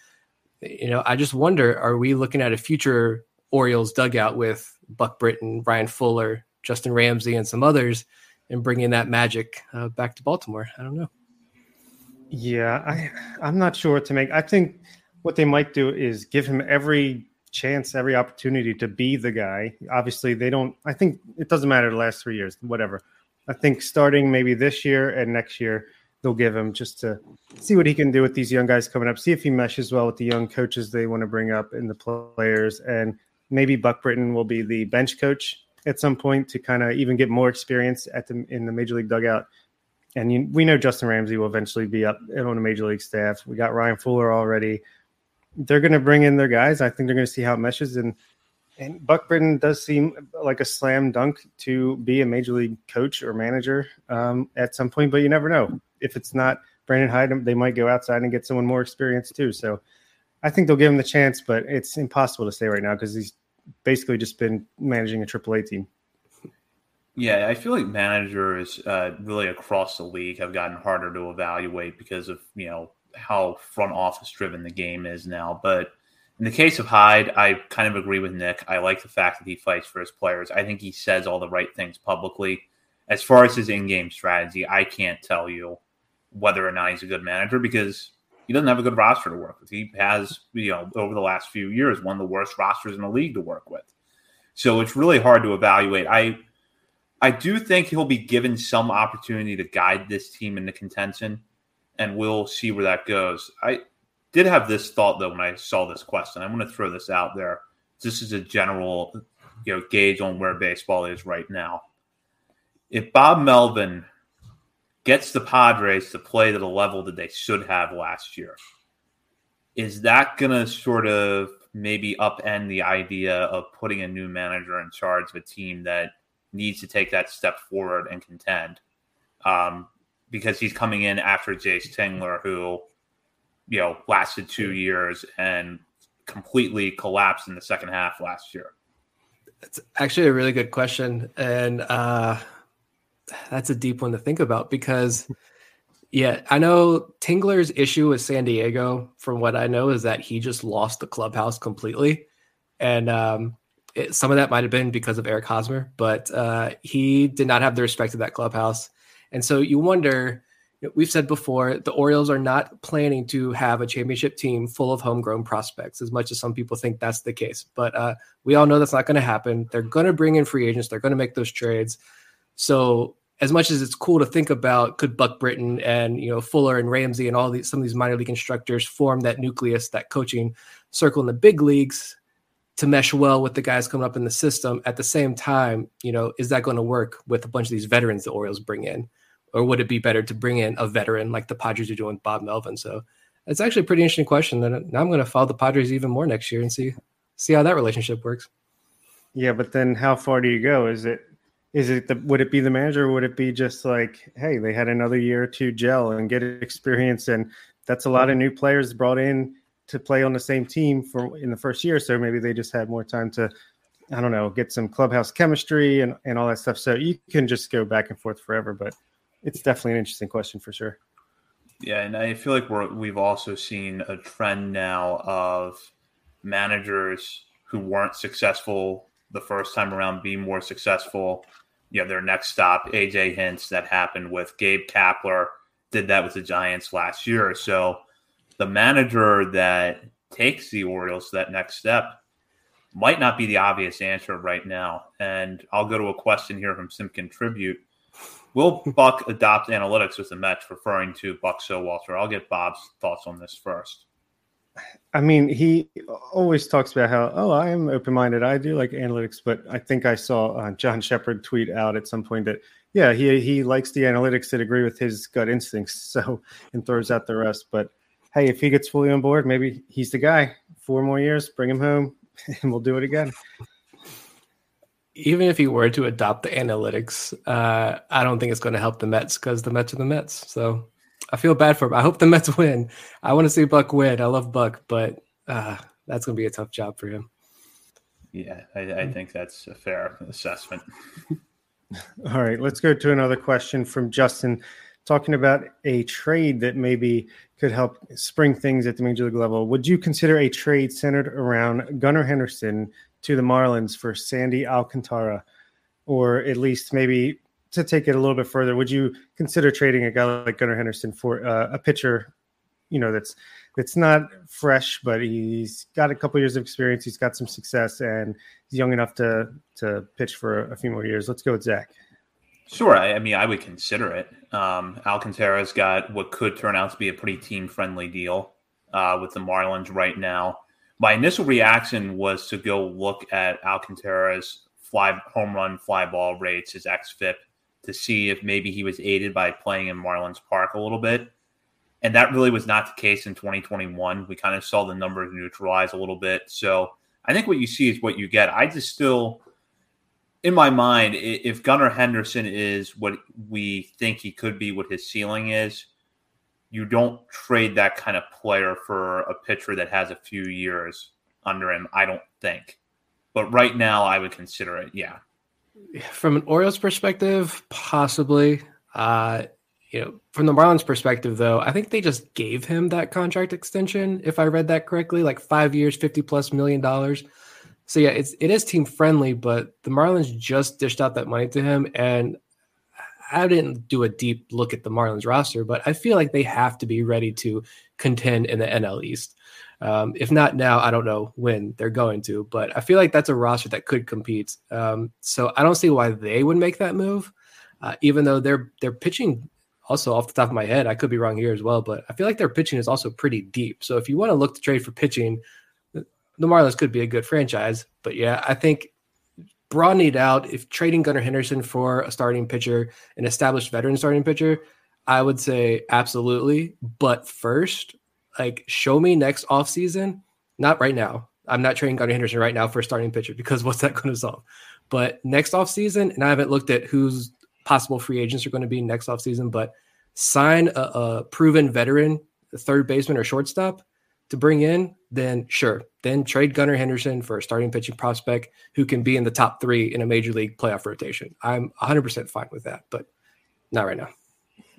You know, I just wonder: Are we looking at a future Orioles dugout with Buck Britton, Ryan Fuller, Justin Ramsey, and some others, and bringing that magic uh, back to Baltimore? I don't know. Yeah, I I'm not sure what to make. I think what they might do is give him every chance, every opportunity to be the guy. Obviously, they don't. I think it doesn't matter the last three years, whatever. I think starting maybe this year and next year, they'll give him just to see what he can do with these young guys coming up. See if he meshes well with the young coaches they want to bring up and the players. And maybe Buck Britton will be the bench coach at some point to kind of even get more experience at the in the major league dugout. And you, we know Justin Ramsey will eventually be up on the major league staff. We got Ryan Fuller already they're going to bring in their guys. I think they're going to see how it meshes. And and Buck Britton does seem like a slam dunk to be a major league coach or manager um, at some point, but you never know. If it's not Brandon Hyde, they might go outside and get someone more experienced too. So I think they'll give him the chance, but it's impossible to say right now because he's basically just been managing a AAA team. Yeah, I feel like managers uh, really across the league have gotten harder to evaluate because of you know how front office driven the game is now. But in the case of Hyde, I kind of agree with Nick. I like the fact that he fights for his players. I think he says all the right things publicly. As far as his in game strategy, I can't tell you whether or not he's a good manager because he doesn't have a good roster to work with. He has, you know, over the last few years, one of the worst rosters in the league to work with. So it's really hard to evaluate. I I do think he'll be given some opportunity to guide this team into contention and we'll see where that goes. I did have this thought though when I saw this question. I'm going to throw this out there. This is a general, you know, gauge on where baseball is right now. If Bob Melvin gets the Padres to play to the level that they should have last year, is that going to sort of maybe upend the idea of putting a new manager in charge of a team that needs to take that step forward and contend? Um, because he's coming in after Jayce Tingler, who, you know, lasted two years and completely collapsed in the second half last year? It's actually a really good question. And uh, that's a deep one to think about because, yeah, I know Tingler's issue with San Diego, from what I know, is that he just lost the clubhouse completely. And um, it, some of that might have been because of Eric Hosmer, but uh, he did not have the respect of that clubhouse. And so you wonder, we've said before, the Orioles are not planning to have a championship team full of homegrown prospects, as much as some people think that's the case. But uh, we all know that's not going to happen. They're going to bring in free agents. They're going to make those trades. So as much as it's cool to think about, could Buck Britton and you know Fuller and Ramsey and all these some of these minor league instructors form that nucleus, that coaching circle in the big leagues to mesh well with the guys coming up in the system? At the same time, you know, is that going to work with a bunch of these veterans the Orioles bring in? or would it be better to bring in a veteran like the Padres are doing with Bob Melvin? So it's actually a pretty interesting question. That I'm going to follow the Padres even more next year and see see how that relationship works. Yeah, but then how far do you go? Is it is it the, would it be the manager? Or would it be just like, hey, they had another year to gel and get experience, and that's a lot of new players brought in to play on the same team for in the first year. So maybe they just had more time to, I don't know, get some clubhouse chemistry and and all that stuff. So you can just go back and forth forever, but it's definitely an interesting question for sure. Yeah, and I feel like we're we've also seen a trend now of managers who weren't successful the first time around be more successful. You know, their next stop, AJ Hinch, that happened with Gabe Kapler, did that with the Giants last year. So the manager that takes the Orioles to that next step might not be the obvious answer right now. And I'll go to a question here from Simpkin Tribute. Will Buck adopt analytics with the Mets, referring to Buck Showalter? I'll get Bob's thoughts on this first. I mean, he always talks about how, oh, I am open minded. I do like analytics, but I think I saw uh, John Shepard tweet out at some point that, yeah, he he likes the analytics that agree with his gut instincts, so and throws out the rest. But hey, if he gets fully on board, maybe he's the guy. Four more years, bring him home, and we'll do it again even if he were to adopt the analytics, uh, I don't think it's going to help the Mets because the Mets are the Mets. So I feel bad for him. I hope the Mets win. I want to see Buck win. I love Buck, but uh, that's going to be a tough job for him. Yeah, I, I think that's a fair assessment. All right, let's go to another question from Justin talking about a trade that maybe could help spring things at the major league level. Would you consider a trade centered around Gunnar Henderson to the Marlins for Sandy Alcantara? Or at least maybe to take it a little bit further, would you consider trading a guy like Gunnar Henderson for uh, a pitcher, you know, that's that's not fresh, but he's got a couple years of experience, he's got some success, and he's young enough to to pitch for a few more years. Let's go with Zach. Sure. I, I mean, I would consider it. Um, Alcantara's got what could turn out to be a pretty team friendly deal uh, with the Marlins right now. My initial reaction was to go look at Alcantara's fly home run fly ball rates, his xFIP, to see if maybe he was aided by playing in Marlins Park a little bit. And that really was not the case in 2021. We kind of saw the numbers neutralize a little bit. So I think what you see is what you get. I just still in my mind, if Gunnar Henderson is what we think he could be, what his ceiling is, you don't trade that kind of player for a pitcher that has a few years under him. I don't think, but right now I would consider it. Yeah. From an Orioles perspective, possibly. Uh, you know, from the Marlins perspective, though, I think they just gave him that contract extension. If I read that correctly, like five years, fifty plus million dollars. So yeah, it's it is team friendly, but the Marlins just dished out that money to him, and I didn't do a deep look at the Marlins roster, but I feel like they have to be ready to contend in the NL East. Um, if not now, I don't know when they're going to, but I feel like that's a roster that could compete. Um, so I don't see why they would make that move, uh, even though they're they're pitching. Also, off the top of my head, I could be wrong here as well, but I feel like their pitching is also pretty deep. So if you want to look to trade for pitching, the Marlins could be a good franchise. But yeah, I think broadening it out, if trading Gunnar Henderson for a starting pitcher, an established veteran starting pitcher, I would say absolutely. But first, like show me next offseason, not right now. I'm not trading Gunnar Henderson right now for a starting pitcher because what's that going to solve? But next offseason, and I haven't looked at who's possible free agents are going to be next offseason, but sign a, a proven veteran, third baseman or shortstop to bring in, then sure. Then trade Gunnar Henderson for a starting pitching prospect who can be in the top three in a major league playoff rotation. I'm 100% fine with that, but not right now.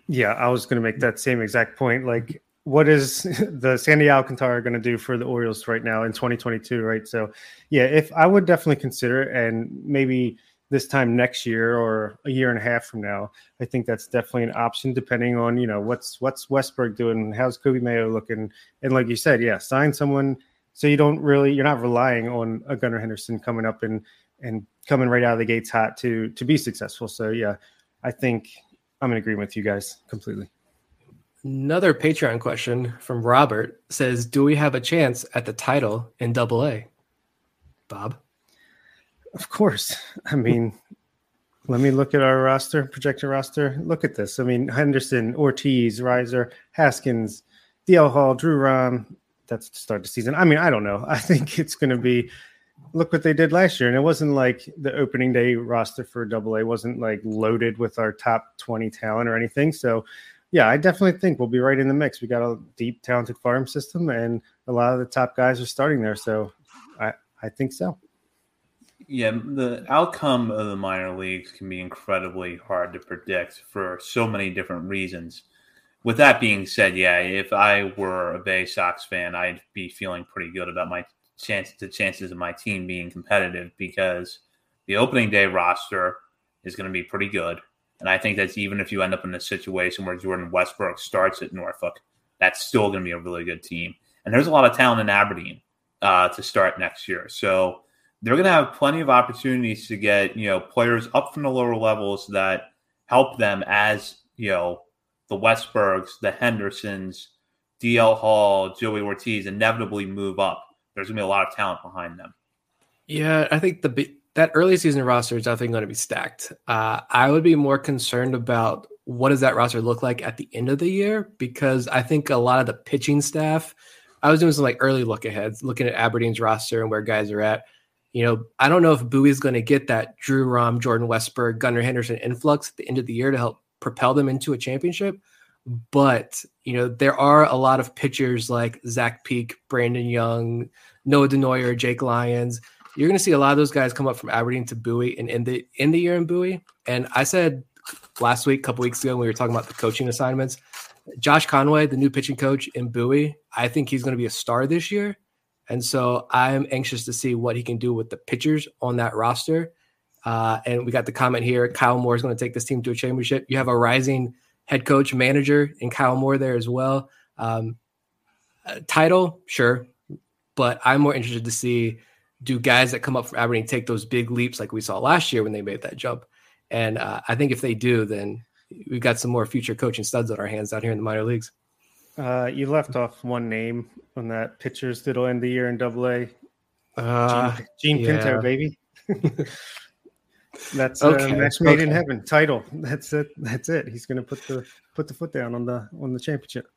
Yeah, I was going to make that same exact point. Like, what is the Sandy Alcantara going to do for the Orioles right now in 2022? Right. So, yeah, if I would definitely consider and maybe this time next year or a year and a half from now. I think that's definitely an option depending on, you know, what's what's Westburg doing, how's Coby Mayo looking. And like you said, yeah, sign someone so you don't really you're not relying on a Gunnar Henderson coming up and and coming right out of the gates hot to to be successful. So yeah, I think I'm in agreement with you guys completely. Another Patreon question from Robert says, "Do we have a chance at the title in Double A?" Bob. Of course. I mean, let me look at our roster, projected roster. Look at this. I mean, Henderson, Ortiz, Riser, Haskins, DL Hall, Drew Rom. That's to start the season. I mean, I don't know. I think it's going to be. Look what they did last year, and it wasn't like the opening day roster for Double A wasn't like loaded with our top twenty talent or anything. So, yeah, I definitely think we'll be right in the mix. We got a deep, talented farm system, and a lot of the top guys are starting there. So, I I think so. Yeah, the outcome of the minor leagues can be incredibly hard to predict for so many different reasons. With that being said, yeah, if I were a Bay Sox fan, I'd be feeling pretty good about my chance the chances of my team being competitive because the opening day roster is going to be pretty good. And I think that's even if you end up in a situation where Jordan Westburg starts at Norfolk, that's still going to be a really good team. And there's a lot of talent in Aberdeen uh, to start next year. So they're going to have plenty of opportunities to get you know players up from the lower levels that help them as you know the Westburgs, the Hendersons, DL Hall, Joey Ortiz inevitably move up. There's going to be a lot of talent behind them. Yeah, I think the that early season roster is definitely going to be stacked. Uh, I would be more concerned about what does that roster look like at the end of the year because I think a lot of the pitching staff. I was doing some like early look aheads, looking at Aberdeen's roster and where guys are at you know, I don't know if Bowie's going to get that Drew Rom, Jordan Westburg, Gunnar Henderson influx at the end of the year to help propel them into a championship. But, you know, there are a lot of pitchers like Zach Peek, Brandon Young, Noah Denoyer, Jake Lyons. you're going to see a lot of those guys come up from Aberdeen to Bowie and in the in the year in Bowie. And I said last week, a couple weeks ago, when we were talking about the coaching assignments, Josh Conway, the new pitching coach in Bowie, I think he's going to be a star this year. And so I'm anxious to see what he can do with the pitchers on that roster. Uh, and we got the comment here Kyle Moore is going to take this team to a championship. You have a rising head coach, manager, and Kyle Moore there as well. Um, uh, title, sure. But I'm more interested to see do guys that come up from Aberdeen take those big leaps like we saw last year when they made that jump. And uh, I think if they do, then we've got some more future coaching studs on our hands down here in the minor leagues. Uh, you left off one name on that pitchers that'll end the year in Double A. Uh, Jean, Jean yeah. Pinto, baby. That's uh, match made in heaven. Title. That's it. That's it. He's going to put the put the foot down on the on the championship.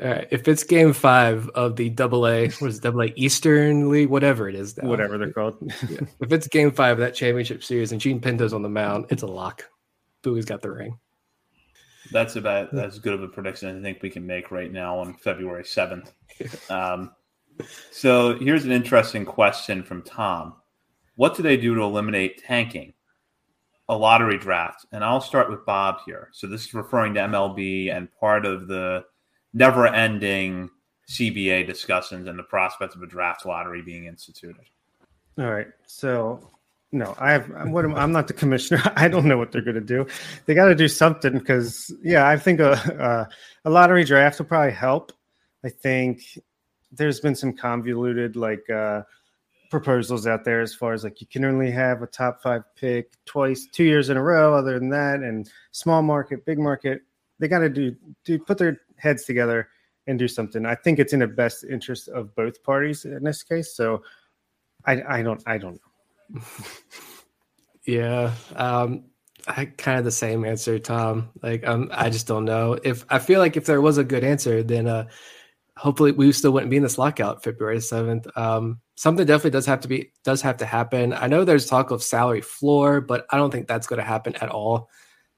all right. If it's game five of the double A, what is it, double A Eastern League, whatever it is, now. Whatever they're called. If it's game five of that championship series and Jean Pinto's on the mound, it's a lock. Bowie's got the ring. That's about as good of a prediction I think we can make right now on February 7th. Um, so here's an interesting question from Tom. What do they do to eliminate tanking? A lottery draft. And I'll start with Bob here. So this is referring to MLB and part of the never ending CBA discussions and the prospect of a draft lottery being instituted. All right. So no, I have. I'm- What am, I'm not the commissioner. I don't know what they're going to do. They got to do something because yeah, I think a, a a lottery draft will probably help. I think there's been some convoluted like uh, proposals out there as far as like you can only have a top five pick twice, two years in a row. Other than that, and small market, big market, they got to do do put their heads together and do something. I think it's in the best interest of both parties in this case. So I I don't I don't know. Yeah. Um, I kind of the same answer, Tom. Like, um, I just don't know. If I feel like if there was a good answer, then uh, hopefully we still wouldn't be in this lockout February seventh. Um, something definitely does have to be does have to happen. I know there's talk of salary floor, but I don't think that's going to happen at all.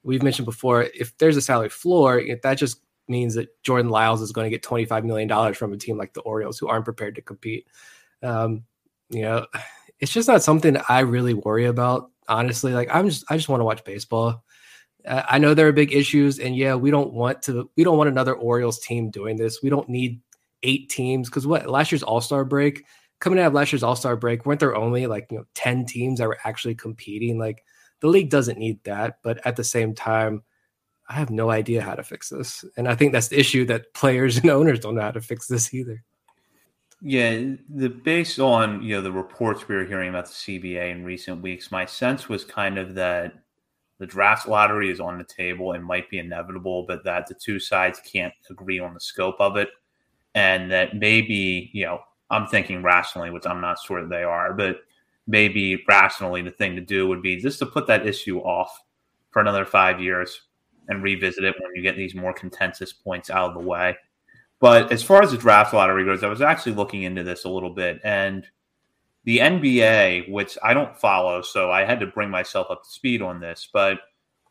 We've mentioned before, if there's a salary floor, that just means that Jordan Lyles is going to get twenty five million dollars from a team like the Orioles, who aren't prepared to compete. Um, you know, it's just not something I really worry about. Honestly, like I'm just I just want to watch baseball. Uh, I know there are big issues, and yeah, we don't want to. We don't want another Orioles team doing this. We don't need eight teams because what last year's All Star break coming out of last year's All Star break weren't there only like you know ten teams that were actually competing? Like the league doesn't need that, but at the same time, I have no idea how to fix this, and I think that's the issue that players and owners don't know how to fix this either. Yeah, the based on you know the reports we were hearing about the CBA in recent weeks, my sense was kind of that the draft lottery is on the table and might be inevitable, but that the two sides can't agree on the scope of it, and that maybe you know I'm thinking rationally, which I'm not sure they are, but maybe rationally the thing to do would be just to put that issue off for another five years and revisit it when you get these more contentious points out of the way. But as far as the draft lottery goes, I was actually looking into this a little bit, and the NBA, which I don't follow, so I had to bring myself up to speed on this. But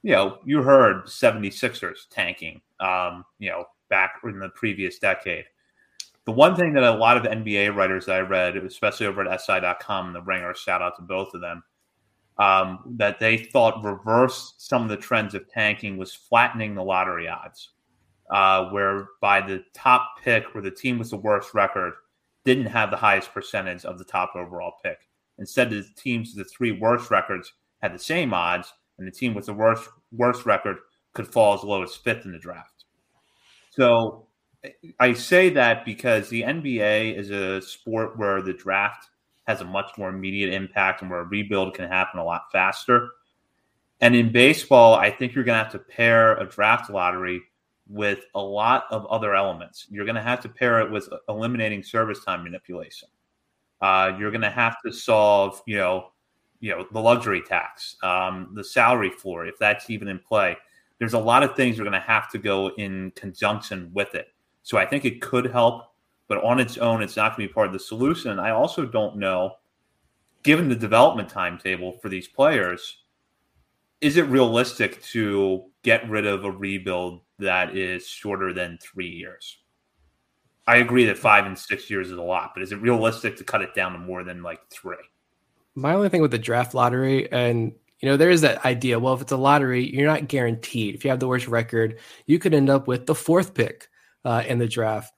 you know, you heard 76ers tanking, um, you know, back in the previous decade. The one thing that a lot of NBA writers I read, especially over at SI.com the Ringer, shout out to both of them, um, that they thought reversed some of the trends of tanking was flattening the lottery odds uh, whereby the top pick or the team with the worst record didn't have the highest percentage of the top overall pick. Instead, the teams with the three worst records had the same odds, and the team with the worst worst record could fall as low as fifth in the draft. So I say that because the NBA is a sport where the draft has a much more immediate impact and where a rebuild can happen a lot faster. And in baseball, I think you're going to have to pair a draft lottery with a lot of other elements. You're going to have to pair it with eliminating service time manipulation. Uh, you're going to have to solve, you know, you know, the luxury tax, um, the salary floor, if that's even in play. There's a lot of things are going to have to go in conjunction with it. So I think it could help, but on its own, it's not going to be part of the solution. I also don't know, given the development timetable for these players, is it realistic to get rid of a rebuild that is shorter than three years? I agree that five and six years is a lot, but is it realistic to cut it down to more than like three? My only thing with the draft lottery, and you know, there is that idea. Well, if it's a lottery, you're not guaranteed. If you have the worst record, you could end up with the fourth pick uh, in the draft.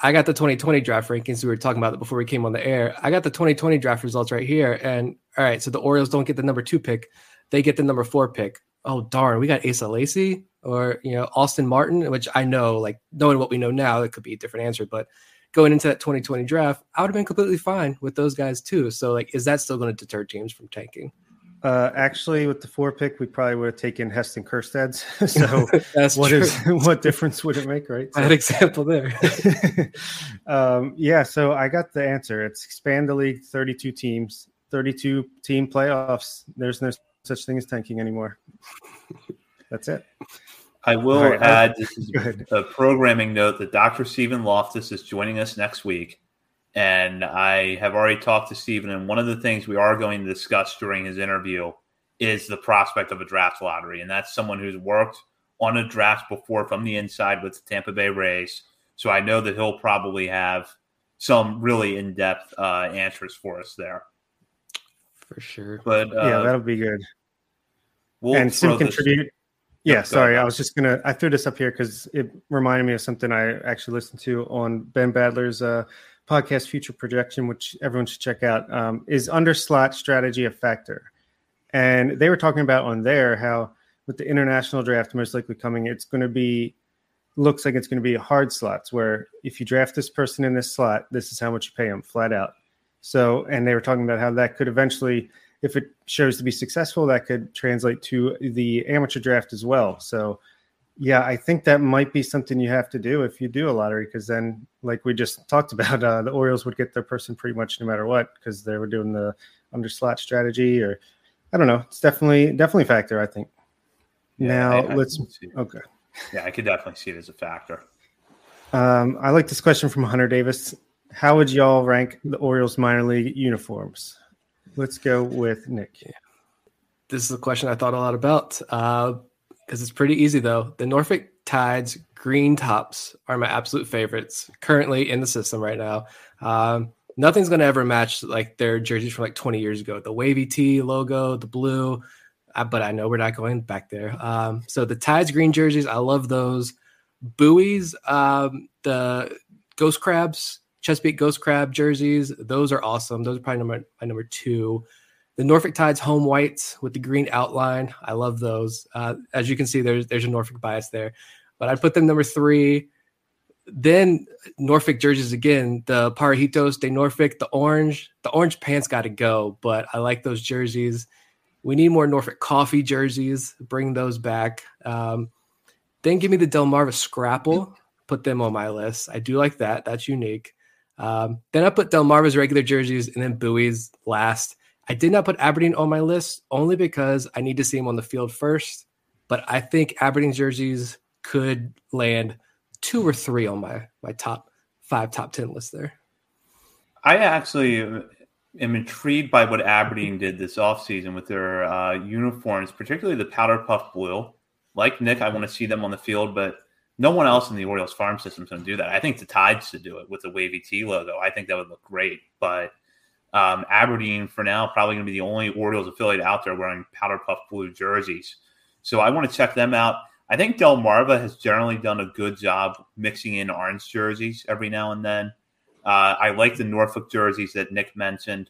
I got the 2020 draft rankings. We were talking about before we came on the air. I got the 2020 draft results right here. And all right, so the Orioles don't get the number two pick, they get the number four pick. Oh darn, we got Asa Lacy or you know Austin Martin, which I know, like knowing what we know now, it could be a different answer. But going into that 2020 draft, I would have been completely fine with those guys too. So like, is that still going to deter teams from tanking? Uh, actually, with the four pick, we probably would have taken Heston Kjerstad. so, what is what difference would it make, right? So, that example there. um, yeah, so I got the answer. It's expand the league, thirty-two teams, thirty-two team playoffs. There's no such thing as tanking anymore. That's it. I will right, add this is a programming note that Dr. Stephen Loftus is joining us next week. And I have already talked to Stephen, and one of the things we are going to discuss during his interview is the prospect of a draft lottery. And that's someone who's worked on a draft before from the inside with the Tampa Bay Rays. So I know that he'll probably have some really in depth uh, answers for us there. For sure. But uh, yeah, that'll be good. We'll and Sim contribute. Yeah, sorry. I was just gonna. I threw this up here because it reminded me of something I actually listened to on Ben Badler's uh, podcast future projection, which everyone should check out, um, is under slot strategy a factor? And they were talking about on there how with the international draft most likely coming, it's going to be looks like it's going to be hard slots where if you draft this person in this slot, this is how much you pay them flat out. So, and they were talking about how that could eventually, if it shows to be successful, that could translate to the amateur draft as well. So, yeah, I think that might be something you have to do if you do a lottery, because then, like we just talked about, uh, the Orioles would get their person pretty much no matter what, because they were doing the under slot strategy, or I don't know. It's definitely definitely a factor. I think. Yeah, now I, I let's okay. Yeah, I could definitely see it as a factor. Um, I like this question from Hunter Davis. How would y'all rank the Orioles minor league uniforms? Let's go with Nick. This is a question I thought a lot about. Uh, because it's pretty easy though. The Norfolk Tides green tops are my absolute favorites currently in the system right now. Um, nothing's going to ever match like their jerseys from like 20 years ago. The wavy T logo, the blue, uh, but I know we're not going back there. Um, so the Tides green jerseys, I love those. Buoys, um, the Ghost Crabs, Chesapeake Ghost Crab jerseys, those are awesome. Those are probably number my number two. The Norfolk Tides home whites with the green outline. I love those. Uh, as you can see, there's there's a Norfolk bias there, but I'd put them number three. Then Norfolk jerseys again. The Parijitos de Norfolk, the orange, the orange pants got to go. But I like those jerseys. We need more Norfolk coffee jerseys. Bring those back. Um, then give me the Delmarva Scrapple. Put them on my list. I do like that. That's unique. Um, then I put Delmarva's regular jerseys and then Bowie's last. I did not put Aberdeen on my list only because I need to see him on the field first. But I think Aberdeen jerseys could land two or three on my my top five, top ten list there. I actually am intrigued by what Aberdeen did this offseason with their uh, uniforms, particularly the powder puff blue. Like Nick, I want to see them on the field, but no one else in the Orioles farm system is going to do that. I think the Tides should do it with the wavy T logo. I think that would look great, but – um, Aberdeen, for now, probably going to be the only Orioles affiliate out there wearing powder puff blue jerseys. So I want to check them out. I think Delmarva has generally done a good job mixing in orange jerseys every now and then. Uh, I like the Norfolk jerseys that Nick mentioned.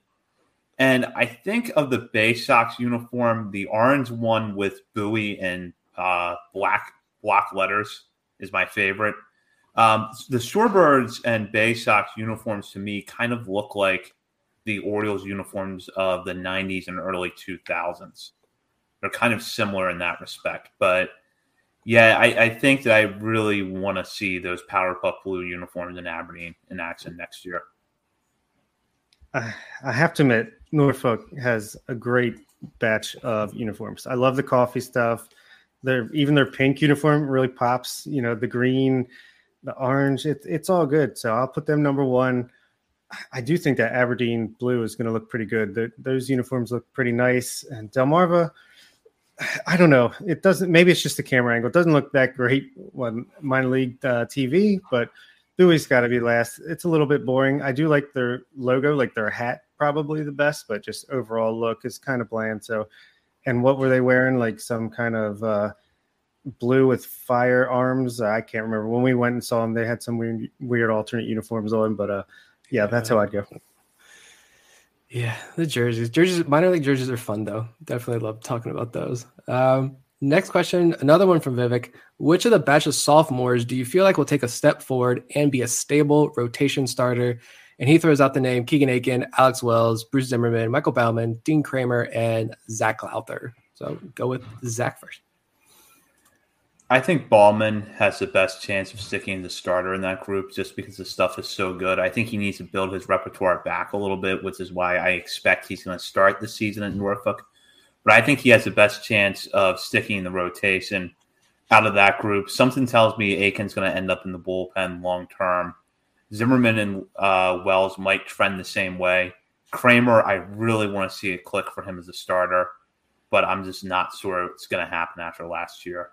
And I think of the Bay Sox uniform, the orange one with buoy and uh, black block letters is my favorite. Um, the Shorebirds and Bay Sox uniforms to me kind of look like the Orioles uniforms of the 90s and early 2000s. They're kind of similar in that respect. But yeah, I, I think that I really want to see those Powerpuff Blue uniforms in Aberdeen in action next year. I have to admit, Norfolk has a great batch of uniforms. I love the coffee stuff. Their even their pink uniform really pops. You know, the green, the orange, it, it's all good. So I'll put them number one. I do think that Aberdeen blue is going to look pretty good. The, those uniforms look pretty nice, and Delmarva. I don't know. It doesn't. Maybe it's just the camera angle. It doesn't look that great on minor league uh, TV, but Bowie's got to be last. It's a little bit boring. I do like their logo, like their hat probably the best, but just overall look is kind of bland. So, and what were they wearing? Like some kind of uh, blue with firearms. I can't remember when we went and saw them. They had some weird, weird alternate uniforms on, but uh, yeah, that's how I'd go. Yeah, the jerseys, jerseys, minor league jerseys are fun though. Definitely love talking about those. Um, next question, another one from Vivek. Which of the batch of sophomores do you feel like will take a step forward and be a stable rotation starter? And he throws out the name Keegan Akin, Alex Wells, Bruce Zimmermann, Michael Baumann, Dean Kremer, and Zach Lowther. So go with Zach first. I think Baumann has the best chance of sticking the starter in that group just because the stuff is so good. I think he needs to build his repertoire back a little bit, which is why I expect he's going to start the season at Norfolk. But I think he has the best chance of sticking in the rotation out of that group. Something tells me Akin's going to end up in the bullpen long term. Zimmermann and uh, Wells might trend the same way. Kremer, I really want to see a click for him as a starter, but I'm just not sure it's going to happen after last year.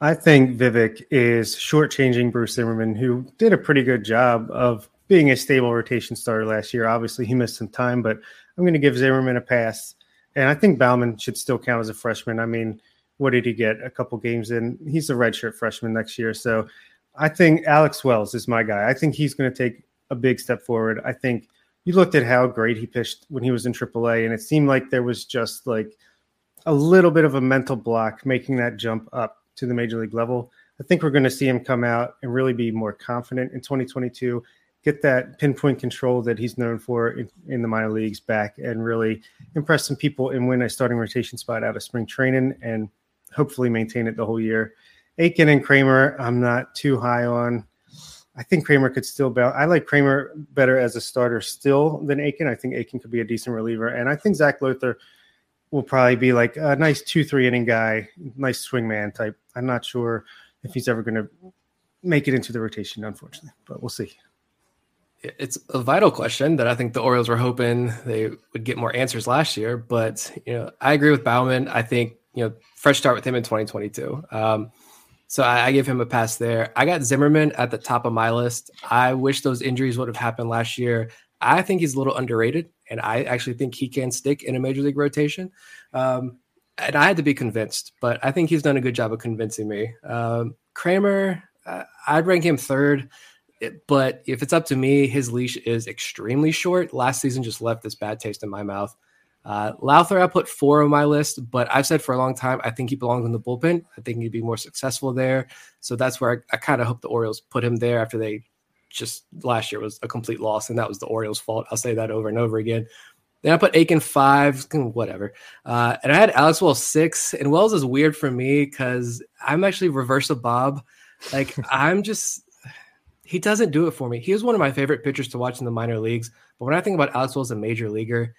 I think Vivek is shortchanging Bruce Zimmermann, who did a pretty good job of being a stable rotation starter last year. Obviously, he missed some time, but I'm going to give Zimmermann a pass. And I think Baumann should still count as a freshman. I mean, what did he get? A couple games in. He's a redshirt freshman next year. So I think Alex Wells is my guy. I think he's going to take a big step forward. I think you looked at how great he pitched when he was in AAA, and it seemed like there was just like a little bit of a mental block making that jump up to the major league level. I think we're going to see him come out and really be more confident in 2022, get that pinpoint control that he's known for in, in, the minor leagues back, and really impress some people and win a starting rotation spot out of spring training and hopefully maintain it the whole year. Akin and Kremer, I'm not too high on. I think Kremer could still bounce. I like Kremer better as a starter still than Akin. I think Akin could be a decent reliever. And I think Zach Lowther – will probably be like a nice two, three inning guy, nice swing man type. I'm not sure if he's ever going to make it into the rotation, unfortunately, but we'll see. It's a vital question that I think the Orioles were hoping they would get more answers last year. But you know, I agree with Baumann. I think you know, fresh start with him in 2022. Um, so I, I, give him a pass there. I got Zimmermann at the top of my list. I wish those injuries would have happened last year. I think he's a little underrated, and I actually think he can stick in a major league rotation. Um, and I had to be convinced, but I think he's done a good job of convincing me. Um, Kremer, uh, I'd rank him third, but if it's up to me, his leash is extremely short. Last season just left this bad taste in my mouth. Uh, Lowther, I put four on my list, but I've said for a long time I think he belongs in the bullpen. I think he'd be more successful there. So that's where I, I kind of hope the Orioles put him there after they just last year was a complete loss, and that was the Orioles' fault. I'll say that over and over again. Then I put Akin five, whatever. Uh, and I had Alex Wells six. And Wells is weird for me because I'm actually reverse of Bob. Like I'm just he doesn't do it for me. He was one of my favorite pitchers to watch in the minor leagues. But when I think about Alex Wells, as a major leaguer,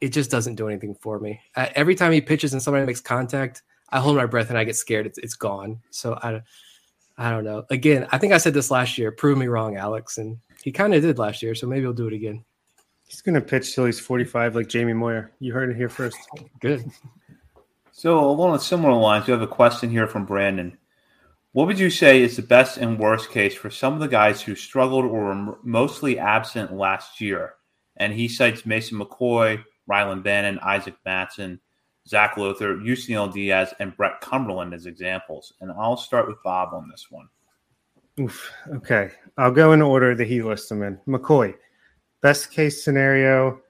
it just doesn't do anything for me. Uh, every time he pitches and somebody makes contact, I hold my breath and I get scared. It's it's gone. So I I don't know. Again, I think I said this last year. Prove me wrong, Alex. And he kind of did last year. So maybe he'll do it again. He's going to pitch till he's 45 like Jamie Moyer. You heard it here first. Good. So, along similar lines, we have a question here from Brandon. What would you say is the best and worst case for some of the guys who struggled or were mostly absent last year? And he cites Mason McCoy, Rylan Bannon, Isaac Mattson, Zach Lowther, Yusniel Diaz, and Brett Cumberland as examples. And I'll start with Bob on this one. Oof, okay. I'll go in order that he lists them in. McCoy, best case scenario,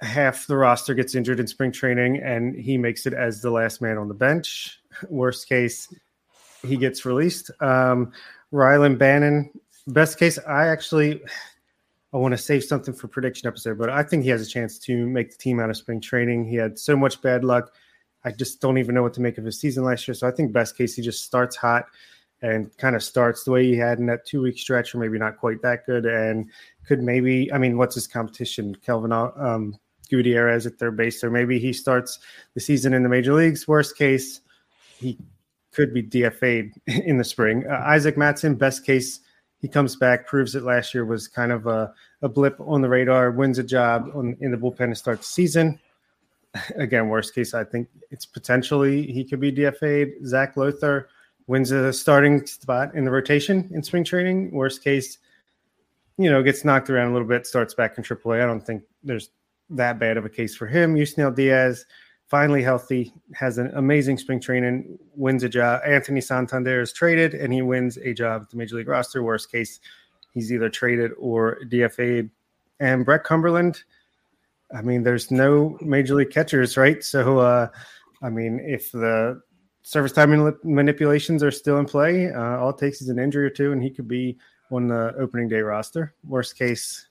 half the roster gets injured in spring training and he makes it as the last man on the bench. Worst case, he gets released. Um, Rylan Bannon, best case, I actually I want to save something for prediction episode, but I think he has a chance to make the team out of spring training. He had so much bad luck. I just don't even know what to make of his season last year. So I think best case he just starts hot and kind of starts the way he had in that two week stretch, or maybe not quite that good, and could maybe. I mean, what's his competition? Kelvin um, Gutierrez at third base, or maybe he starts the season in the major leagues. Worst case, he could be DFA'd in the spring. Uh, Isaac Mattson, best case he comes back, proves that last year was kind of a, a blip on the radar, wins a job on, in the bullpen to start the season. Again, worst case, I think it's potentially he could be DFA'd. Zach Lowther wins a starting spot in the rotation in spring training. Worst case, you know, gets knocked around a little bit, starts back in AAA. I don't think there's that bad of a case for him. Yusniel Diaz, finally healthy, has an amazing spring training, wins a job. Anthony Santander is traded, and he wins a job at the major league roster. Worst case, he's either traded or DFA'd. And Brett Cumberland, I mean, there's no major league catchers, right? So, uh, I mean, if the service time manipulations are still in play, uh, all it takes is an injury or two, and he could be on the opening day roster. Worst case,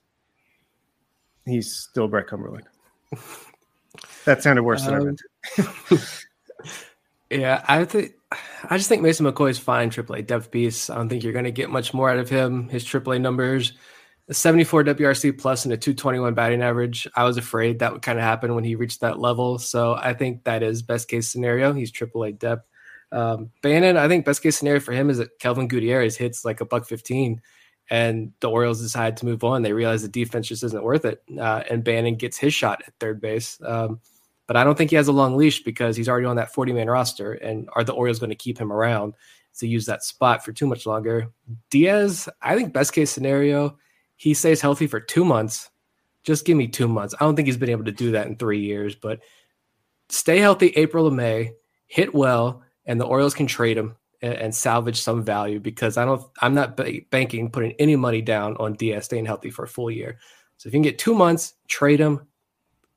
he's still Brett Cumberland. that sounded worse um, than I um, meant. yeah, I think I just think Mason McCoy is fine AAA depth piece. I don't think you're going to get much more out of him. His AAA numbers, a 74 WRC plus and a 221 batting average. I was afraid that would kind of happen when he reached that level. So I think that is best case scenario. He's AAA depth. Um, Bannon, I think best case scenario for him is that Kelvin Gutierrez hits like a buck 15 and the Orioles decide to move on. They realize the defense just isn't worth it. Uh, and Bannon gets his shot at third base. Um, but I don't think he has a long leash because he's already on that 40 man roster. And are the Orioles going to keep him around to use that spot for too much longer? Diaz, I think best case scenario, he stays healthy for two months. Just give me two months. I don't think he's been able to do that in three years, but stay healthy April to May, hit well, and the Orioles can trade him and, and salvage some value because I don't, I'm not banking putting any money down on Diaz staying healthy for a full year. So if you can get two months, trade him.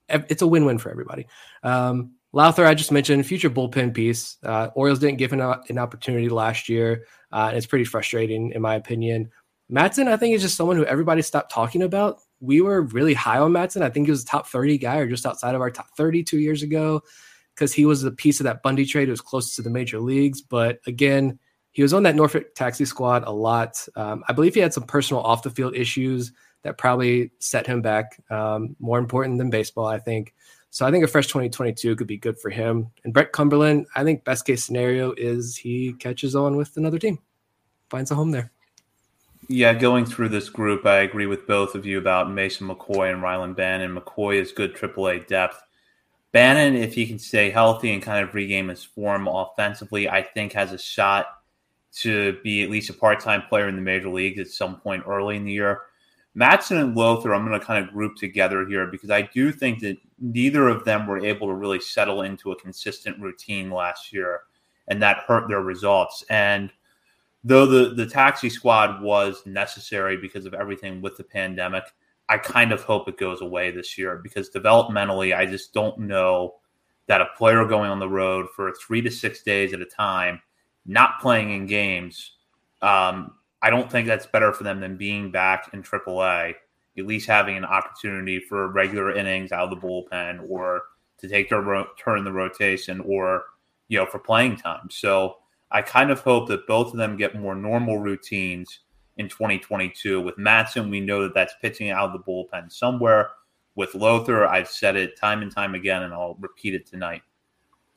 It's a win-win for everybody. Um, Lowther, I just mentioned future bullpen piece. Uh, Orioles didn't give an, an opportunity last year, uh, and it's pretty frustrating in my opinion. Mattson, I think, is just someone who everybody stopped talking about. We were really high on Mattson. I think he was a top 30 guy or just outside of our top 30 two years ago because he was a piece of that Bundy trade who was closest to the major leagues. But again, he was on that Norfolk taxi squad a lot. Um, I believe he had some personal off the field issues that probably set him back. Um, more important than baseball, I think. So I think a fresh 2022 could be good for him. And Brett Cumberland, I think best case scenario is he catches on with another team, finds a home there. Yeah, going through this group, I agree with both of you about Mason McCoy and Rylan Bannon. McCoy is good AAA depth. Bannon, if he can stay healthy and kind of regain his form offensively, I think has a shot to be at least a part-time player in the major leagues at some point early in the year. Mattson and Lowther, I'm going to kind of group together here because I do think that neither of them were able to really settle into a consistent routine last year, and that hurt their results. And though the the taxi squad was necessary because of everything with the pandemic, I kind of hope it goes away this year because developmentally, I just don't know that a player going on the road for three to six days at a time, not playing in games, um, I don't think that's better for them than being back in AAA, at least having an opportunity for regular innings out of the bullpen or to take their ro- turn in the rotation or, you know, for playing time. So I kind of hope that both of them get more normal routines in 2022. With Mattson, we know that that's pitching out of the bullpen somewhere. With Lowther, I've said it time and time again, and I'll repeat it tonight.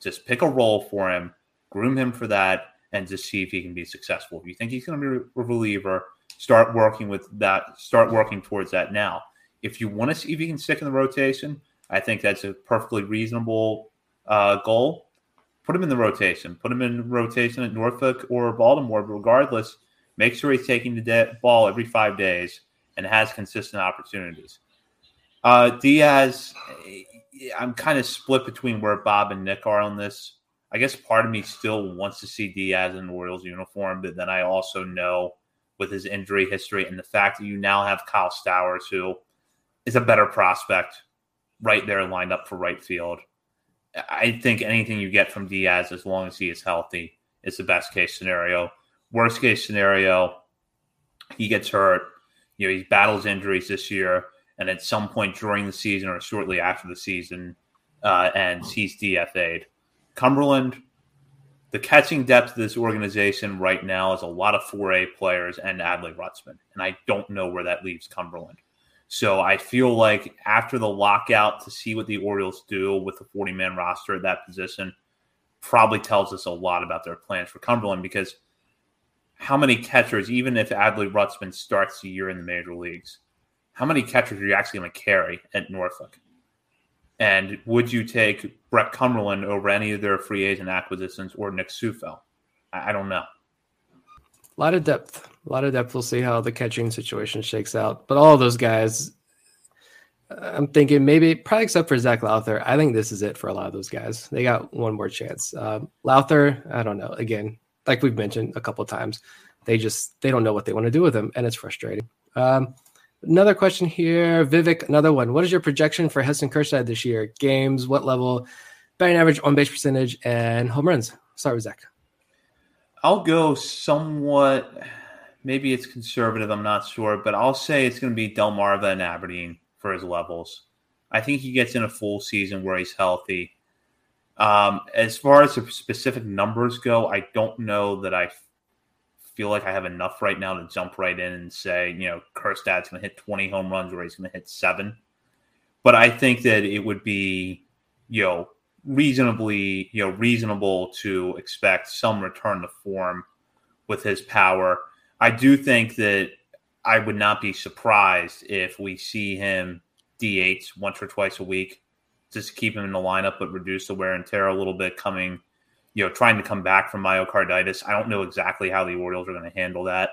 Just pick a role for him, groom him for that, and just see if he can be successful. If you think he's going to be a reliever, start working with that. Start working towards that now. If you want to see if he can stick in the rotation, I think that's a perfectly reasonable uh, goal. Put him in the rotation. Put him in rotation at Norfolk or Baltimore. Regardless, Make sure he's taking the de- ball every five days and has consistent opportunities. Uh, Diaz, I'm kind of split between where Bob and Nick are on this. I guess part of me still wants to see Diaz in the Orioles uniform, but then I also know with his injury history and the fact that you now have Kyle Stowers, who is a better prospect right there lined up for right field. I think anything you get from Diaz, as long as he is healthy, is the best case scenario worst case scenario, he gets hurt. You know, he battles injuries this year, and at some point during the season or shortly after the season, uh, and he's DFA'd. Cumberland, the catching depth of this organization right now is a lot of 4A players and Adley Rutschman, and I don't know where that leaves Cumberland. So I feel like after the lockout to see what the Orioles do with the 40 man roster at that position probably tells us a lot about their plans for Cumberland because how many catchers, even if Adley Rutschman starts the year in the major leagues, how many catchers are you actually going to carry at Norfolk? And would you take Brett Cumberland over any of their free agent acquisitions or Nick Sufel? I, I don't know. A lot of depth. A lot of depth. We'll see how the catching situation shakes out. But all those guys, I'm thinking maybe probably except for Zach Lowther. I think this is it for a lot of those guys. They got one more chance. Um, Lowther, I don't know. Again, like we've mentioned a couple times, they just they don't know what they want to do with him, and it's frustrating. Um, another question here, Vivek. Another one. What is your projection for Heston Kjerstad this year? Games, what level, batting average, on base percentage, and home runs? With Zach. I'll go somewhat. Maybe it's conservative. I'm not sure, but I'll say it's going to be Delmarva and Aberdeen for his levels. I think he gets in a full season where he's healthy. Um, as far as the specific numbers go, I don't know that I feel like I have enough right now to jump right in and say, you know, Kjerstad's going to hit 20 home runs or he's going to hit seven. But I think that it would be, you know, reasonably, you know, reasonable to expect some return to form with his power. I do think that I would not be surprised if we see him DH once or twice a week, just to keep him in the lineup, but reduce the wear and tear a little bit coming, you know, trying to come back from myocarditis. I don't know exactly how the Orioles are going to handle that.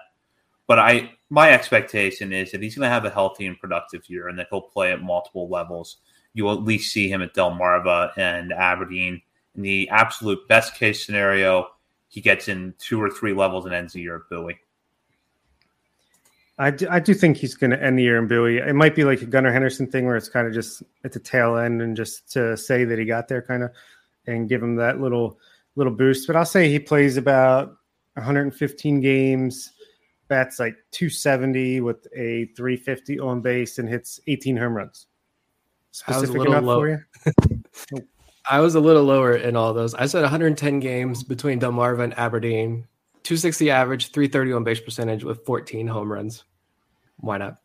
But I my expectation is that he's going to have a healthy and productive year and that he'll play at multiple levels. You'll at least see him at Delmarva and Aberdeen. In the absolute best case scenario, he gets in two or three levels and ends the year at Bowie. I do, I do think he's going to end the year in Bowie. It might be like a Gunnar Henderson thing where it's kind of just at the tail end and just to say that he got there kind of and give him that little little boost. But I'll say he plays about 115 games, bats like 270 with a 350 on base and hits 18 home runs. Specific enough low. for you? I was a little lower in all those. I said 110 games between Delmarva and Aberdeen, 260 average, 330 on base percentage with 14 home runs. Why not?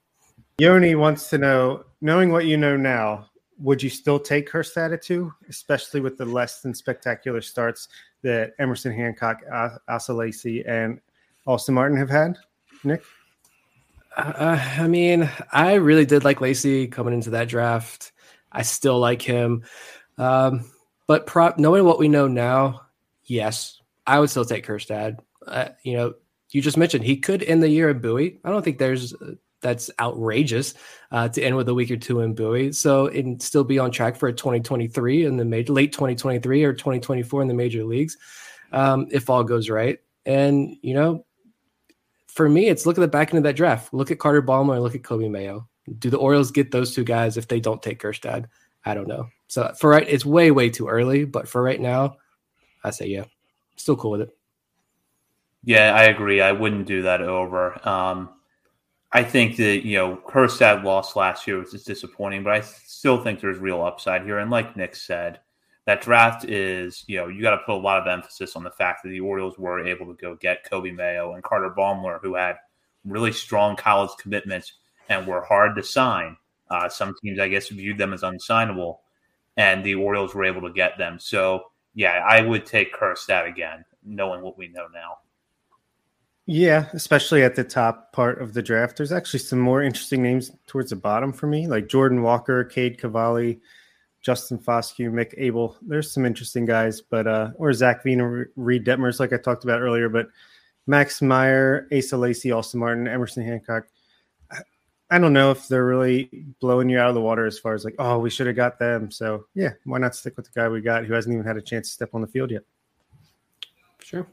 Yoni wants to know, knowing what you know now, would you still take Kjerstad at two, especially with the less than spectacular starts that Emerson Hancock, Asa Lacy, and Austin Martin have had? Nick? Uh, I mean, I really did like Lacy coming into that draft. I still like him. Um, but prop, knowing what we know now, yes, I would still take Kjerstad. Uh, you know, you just mentioned he could end the year at Bowie. I don't think there's that's outrageous uh, to end with a week or two in Bowie. So and still be on track for a 2023 in the major late 2023 or 2024 in the major leagues, um, if all goes right. And you know, for me, it's look at the back end of that draft. Look at Carter Baumler and look at Coby Mayo. Do the Orioles get those two guys if they don't take Kjerstad? I don't know. So for right, it's way way too early. But for right now, I say yeah, still cool with it. Yeah, I agree. I wouldn't do that over. Um, I think that you know Kjerstad lost last year, which is disappointing, but I still think there's real upside here. And like Nick said, that draft is you know you got to put a lot of emphasis on the fact that the Orioles were able to go get Coby Mayo and Carter Baumler, who had really strong college commitments and were hard to sign. Uh, some teams, I guess, viewed them as unsignable, and the Orioles were able to get them. So yeah, I would take Kjerstad again, knowing what we know now. Yeah, especially at the top part of the draft. There's actually some more interesting names towards the bottom for me, like Jordan Walker, Cade Cavalli, Justin Foscue, Mick Abel. There's some interesting guys, but uh, or Zac Veen Reid Detmers, like I talked about earlier. But Max Meyer, Asa Lacy, Austin Martin, Emerson Hancock. I, I don't know if they're really blowing you out of the water as far as like, oh, we should have got them. So yeah, why not stick with the guy we got who hasn't even had a chance to step on the field yet? Sure.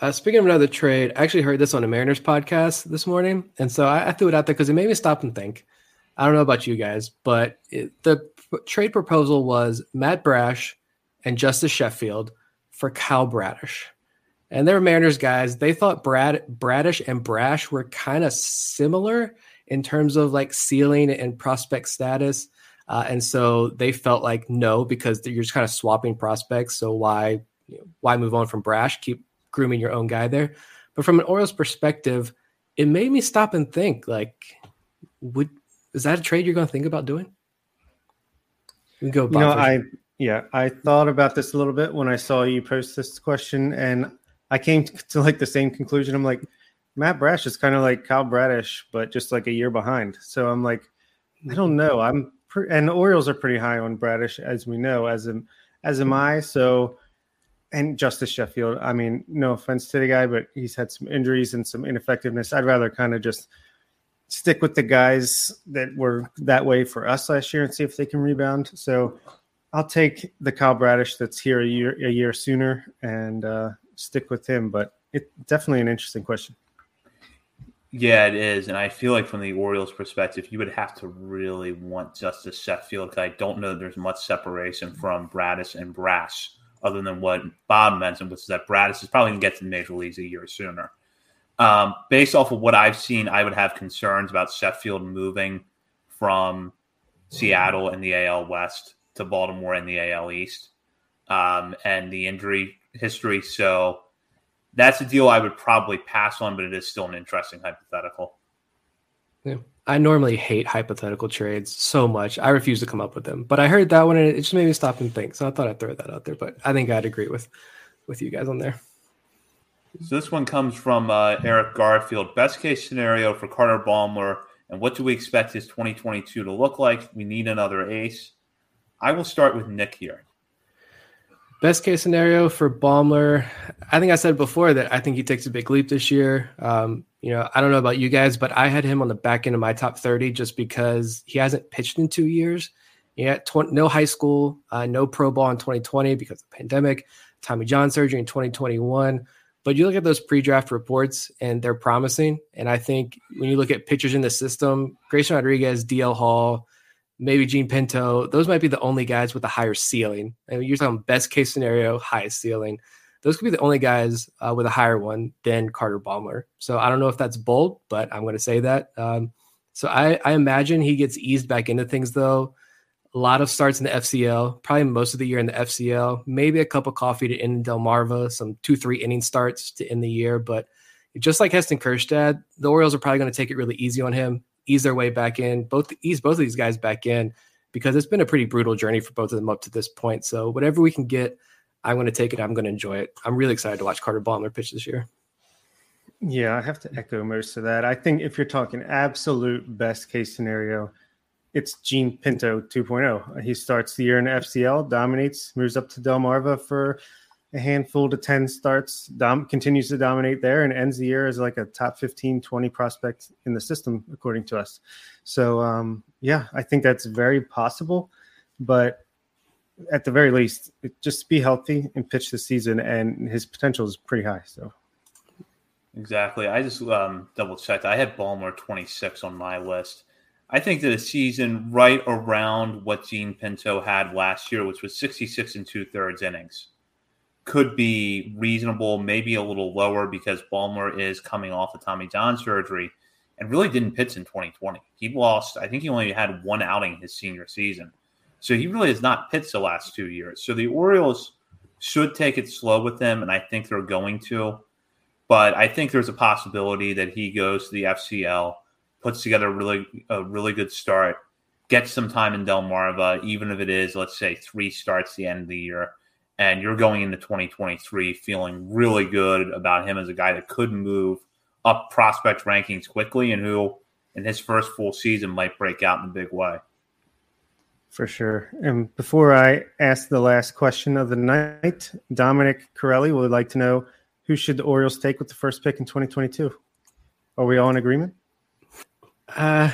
Uh, speaking of another trade, I actually heard this on a Mariners podcast this morning, and so I, I threw it out there because it made me stop and think. I don't know about you guys, but it, the p- trade proposal was Matt Brash and Justice Sheffield for Kyle Bradish. And they're Mariners guys. They thought Brad Bradish and Brash were kind of similar in terms of like ceiling and prospect status. Uh, and so they felt like no, because you're just kind of swapping prospects. So why why move on from Brash? Keep grooming your own guy there. But from an Orioles perspective, it made me stop and think like, would is that a trade you're going to think about doing? We go. You know, I yeah, I thought about this a little bit when I saw you post this question, and I came to, to like the same conclusion. I'm like, Matt Brash is kind of like Kyle Bradish, but just like a year behind. So I'm like, I don't know. I'm pre- and the Orioles are pretty high on Bradish, as we know, as am as am mm-hmm. I. So and Justice Sheffield. I mean, no offense to the guy, but he's had some injuries and some ineffectiveness. I'd rather kind of just stick with the guys that were that way for us last year and see if they can rebound. So I'll take the Kyle Bradish that's here a year a year sooner and uh, stick with him. But it's definitely an interesting question. Yeah, it is, and I feel like from the Orioles' perspective, you would have to really want Justice Sheffield because I don't know that there's much separation from Bradish and Brash other than what Bob mentioned, which is that Bradish is probably going to get to the major leagues a year sooner. Um, based off of what I've seen, I would have concerns about Sheffield moving from Seattle in the AL West to Baltimore in the AL East um, and the injury history. So that's a deal I would probably pass on, but it is still an interesting hypothetical. Yeah. I normally hate hypothetical trades so much. I refuse to come up with them. But I heard that one and it just made me stop and think. So I thought I'd throw that out there. But I think I'd agree with with you guys on there. So this one comes from uh, Eric Garfield. Best case scenario for Carter Baumler, and what do we expect his 2022 to look like? We need another ace. I will start with Nick here. Best case scenario for Baumler, I think I said before that I think he takes a big leap this year. Um, you know, I don't know about you guys, but I had him on the back end of my top 30 just because he hasn't pitched in two years. Had tw- no high school, uh, no pro ball in 2020 because of the pandemic, Tommy John surgery in 2021. But you look at those pre-draft reports and they're promising. And I think when you look at pitchers in the system, Grayson Rodriguez, DL Hall, maybe Jean Pinto, those might be the only guys with a higher ceiling. And you're talking best case scenario, highest ceiling those could be the only guys uh, with a higher one than Carter Baumler. So I don't know if that's bold, but I'm going to say that. Um, so I, I, imagine he gets eased back into things though. A lot of starts in the FCL, probably most of the year in the FCL, maybe a cup of coffee to end Delmarva, some two, three inning starts to end the year. But just like Heston Kjerstad, the Orioles are probably going to take it really easy on him, ease their way back in, both ease both of these guys back in because it's been a pretty brutal journey for both of them up to this point. So whatever we can get I'm going to take it. I'm going to enjoy it. I'm really excited to watch Carter Baumler pitch this year. Yeah, I have to echo most of that. I think if you're talking absolute best case scenario, it's Jean Pinto 2.0. He starts the year in FCL, dominates, moves up to Delmarva for a handful to 10 starts, dom- continues to dominate there, and ends the year as like a top 15, 20 prospect in the system, according to us. So, um, yeah, I think that's very possible. But at the very least, just be healthy and pitch the season, and his potential is pretty high. So, exactly. I just um, double checked. I had Baumler 26 on my list. I think that a season right around what Jean Pinto had last year, which was 66 and two thirds innings, could be reasonable, maybe a little lower because Baumler is coming off of Tommy John surgery and really didn't pitch in 2020. He lost, I think he only had one outing his senior season. So he really has not pitched the last two years. So the Orioles should take it slow with him, and I think they're going to. But I think there's a possibility that he goes to the FCL, puts together a really a really good start, gets some time in Delmarva, even if it is, let's say, three starts the end of the year, and you're going into 2023 feeling really good about him as a guy that could move up prospect rankings quickly and who, in his first full season, might break out in a big way. For sure. And before I ask the last question of the night, Dominic Corelli would like to know who should the Orioles take with the first pick in 2022? Are we all in agreement? Uh,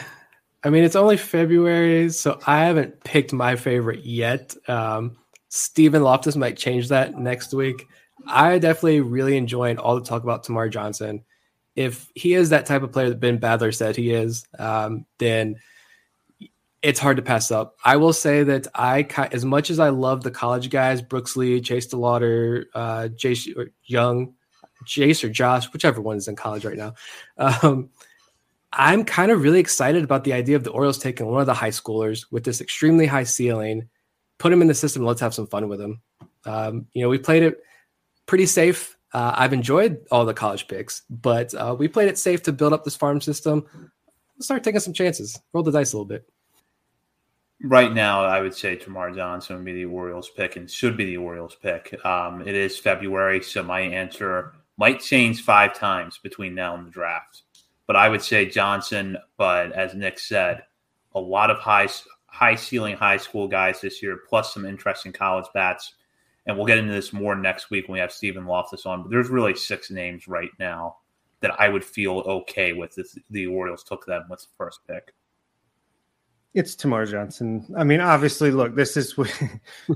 I mean, it's only February, so I haven't picked my favorite yet. Um, Stephen Loftus might change that next week. I definitely really enjoyed all the talk about Termarr Johnson. If he is that type of player that Ben Badler said he is, um, then – it's hard to pass up. I will say that I, as much as I love the college guys, Brooks Lee, Chase DeLauter, uh, Jace Jung, Jace or Josh, whichever one is in college right now. Um, I'm kind of really excited about the idea of the Orioles taking one of the high schoolers with this extremely high ceiling, put him in the system. Let's have some fun with him. Um, you know, we played it pretty safe. Uh, I've enjoyed all the college picks, but uh, we played it safe to build up this farm system. Let's start taking some chances. Roll the dice a little bit. Right now, I would say Termarr Johnson would be the Orioles pick and should be the Orioles pick. Um, it is February, so my answer might change five times between now and the draft. But I would say Johnson. But as Nick said, a lot of high high ceiling high school guys this year, plus some interesting college bats. and we'll get into this more next week when we have Stephen Loftus on. But there's really six names right now that I would feel okay with if the Orioles took them with the first pick. It's Termarr Johnson. I mean, obviously, look, this is with,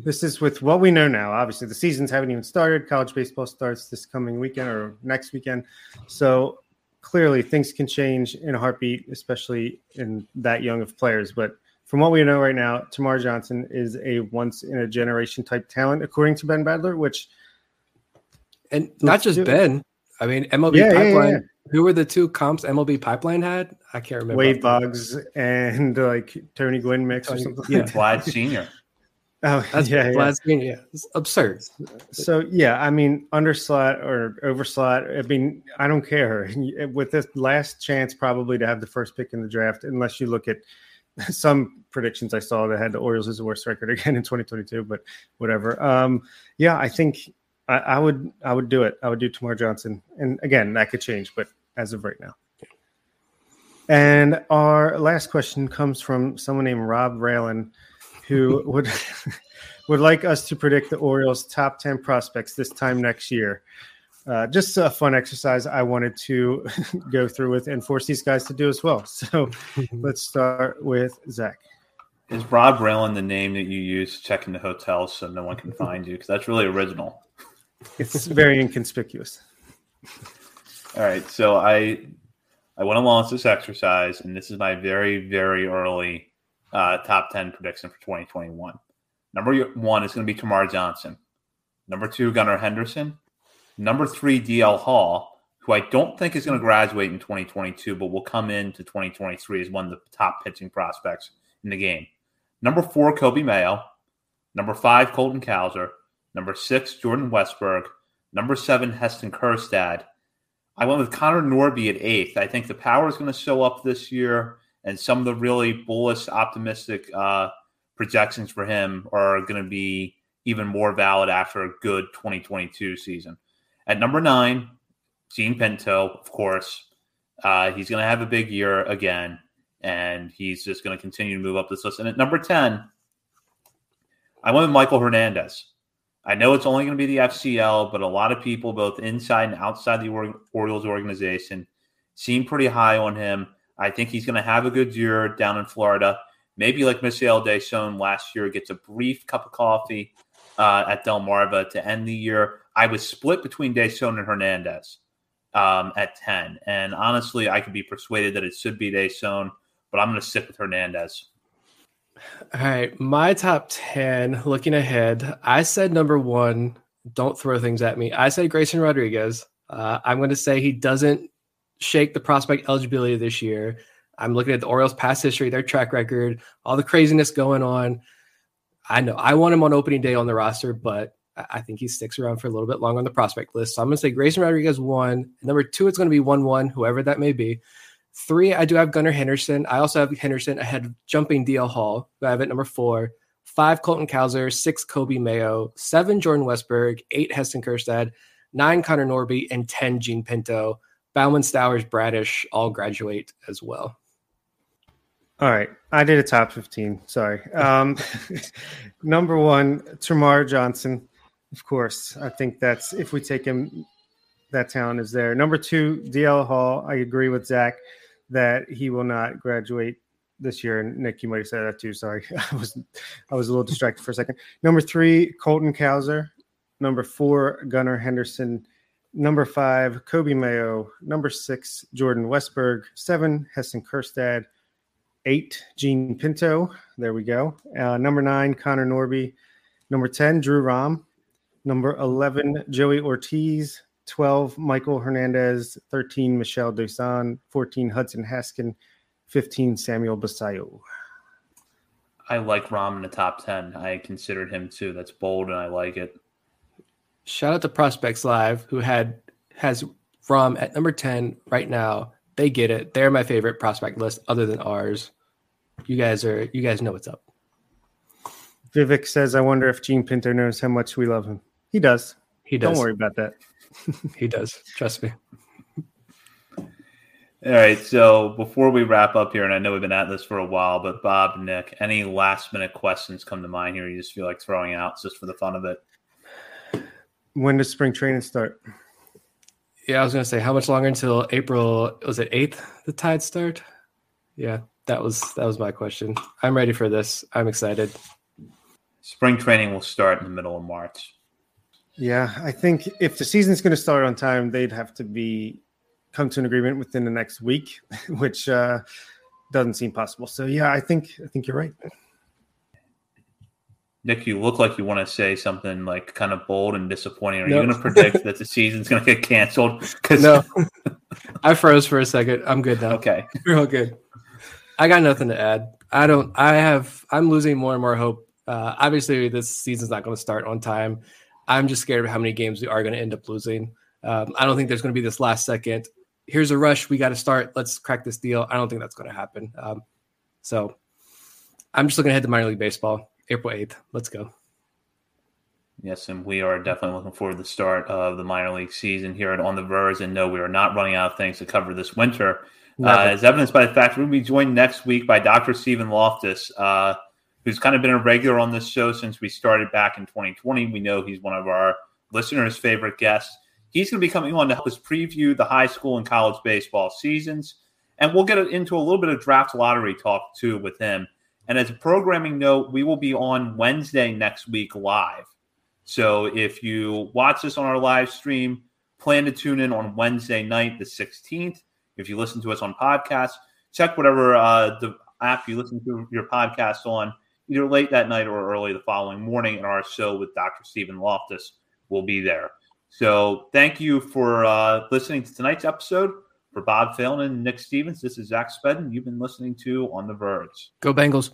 this is with what we know now. Obviously, the seasons haven't even started. College baseball starts this coming weekend or next weekend, so clearly things can change in a heartbeat, especially in that young of players. But from what we know right now, Termarr Johnson is a once in a generation type talent, according to Ben Badler, which and not just Ben. I mean, MLB yeah, Pipeline. Yeah, yeah. Who were the two comps MLB Pipeline had? I can't remember. Wade Boggs and like Tony Gwynn mix Tony, or something. Yeah, Vlad Senior. Oh, That's yeah, Vlad Senior. Yeah, it's absurd. So yeah, I mean, underslot or overslot. I mean, I don't care. With this last chance, probably to have the first pick in the draft, unless you look at some predictions I saw that had the Orioles as the worst record again in 2022, but whatever. Um, yeah, I think I, I, would I would do it. I would do Termarr Johnson, and again, that could change, but as of right now. And our last question comes from someone named Rob Raylan, who would would like us to predict the Orioles' top ten prospects this time next year. Uh, just a fun exercise I wanted to go through with and force these guys to do as well. So let's start with Zach. Is Rob Raylan the name that you use to check into hotels so no one can find you? Because that's really original. It's very inconspicuous. All right, so I I want to launch this exercise, and this is my very very early uh, top ten prediction for 2021. Number one is going to be Termarr Johnson. Number two, Gunnar Henderson. Number three, DL Hall, who I don't think is going to graduate in 2022, but will come into 2023 as one of the top pitching prospects in the game. Number four, Coby Mayo. Number five, Colton Cowser. Number six, Jordan Westburg. Number seven, Heston Kjerstad. I went with Connor Norby at eighth. I think the power is going to show up this year, and some of the really bullish, optimistic uh, projections for him are going to be even more valid after a good 2022 season. At number nine, Jean Pinto, of course. Uh, he's going to have a big year again, and he's just going to continue to move up this list. And at number 10, I went with Maikol Hernandez. I know it's only going to be the FCL, but a lot of people, both inside and outside the Orioles organization, seem pretty high on him. I think he's going to have a good year down in Florida. Maybe like Mishael Deson last year, gets a brief cup of coffee uh, at Delmarva to end the year. I was split between Deson and Hernandez um, at 10. And honestly, I could be persuaded that it should be Deson, but I'm going to stick with Hernandez. All right. My top 10, looking ahead, I said number one, don't throw things at me. I said Grayson Rodriguez. Uh, I'm going to say he doesn't shake the prospect eligibility this year. I'm looking at the Orioles' past history, their track record, all the craziness going on. I know I want him on opening day on the roster, but I think he sticks around for a little bit longer on the prospect list. So I'm going to say Grayson Rodriguez one. Number two, it's going to be one one, whoever that may be. Three, I do have Gunnar Henderson. I also have Henderson ahead of jumping DL Hall, who I have at number four. Five, Colton Cowser. Six, Coby Mayo. Seven, Jordan Westburg. Eight, Heston Kjerstad. Nine, Connor Norby. And 10, Jean Pinto. Baumann, Stowers, Bradish all graduate as well. All right. I did a top 15. Sorry. Um, number one, Termarr Johnson. Of course, I think that's if we take him, that talent is there. Number two, DL Hall. I agree with Zach that he will not graduate this year. And Nick, you might have said that too. Sorry, I was I was a little distracted for a second. Number three, Colton Cowser. Number four, Gunnar Henderson. Number five, Coby Mayo. Number six, Jordan Westburg. Seven, Heston Kjerstad. Eight, Jean Pinto. There we go. Uh, number nine, Connor Norby. Number 10, Drew Rom. Number 11, Joey Ortiz. 12, Maikol Hernandez. 13, Mishael Deson. 14, Hudson Haskin. 15, Samuel Basallo. I like Rom in the top 10. I considered him too. That's bold and I like it. Shout out to Prospects Live, who had has Rom at number 10 right now. They get it. They're my favorite prospect list other than ours. You guys are you guys know what's up. Vivek says, I wonder if Jean Pinto knows how much we love him. He does. He does. Don't worry about that. he does. Trust me. All right. So before we wrap up here, and I know we've been at this for a while, but Bob, Nick, any last minute questions come to mind here you just feel like throwing out just for the fun of it? When does spring training start? Yeah, I was going to say how much longer until April? Was it eighth? The tide start? Yeah, that was that was my question. I'm ready for this. I'm excited. Spring training will start in the middle of March. Yeah, I think if the season's going to start on time, they'd have to be come to an agreement within the next week, which uh, doesn't seem possible. So yeah, I think I think you're right. Nick, you look like you want to say something like kind of bold and disappointing. Are you going to predict that the season's going to get canceled? Cause... No, I froze for a second. I'm good now. Okay, we're all good. I got nothing to add. I don't. I have. I'm losing more and more hope. Uh, obviously, this season's not going to start on time. I'm just scared of how many games we are going to end up losing. Um, I don't think there's going to be this last second. Here's a rush. We got to start. Let's crack this deal. I don't think that's going to happen. Um, so I'm just looking ahead to minor league baseball. April 8th. Let's go. Yes, and we are definitely looking forward to the start of the minor league season here at On the Verge. And no, we are not running out of things to cover this winter. Uh, as evidenced by the fact we'll be joined next week by Dr. Stephen Loftus, uh, who's kind of been a regular on this show since we started back in 2020. We know he's one of our listeners' favorite guests. He's going to be coming on to help us preview the high school and college baseball seasons. And we'll get into a little bit of draft lottery talk too with him. And as a programming note, we will be on Wednesday next week live. So if you watch this on our live stream, plan to tune in on Wednesday night, the 16th. If you listen to us on podcast, check whatever uh, the app you listen to your podcast on, either late that night or early the following morning. And our show with Dr. Stephen Loftus will be there. So thank you for uh, listening to tonight's episode. For Bob Phelan and Nick Stevens, this is Zach Spedden. You've been listening to On the Verge. Go Bengals.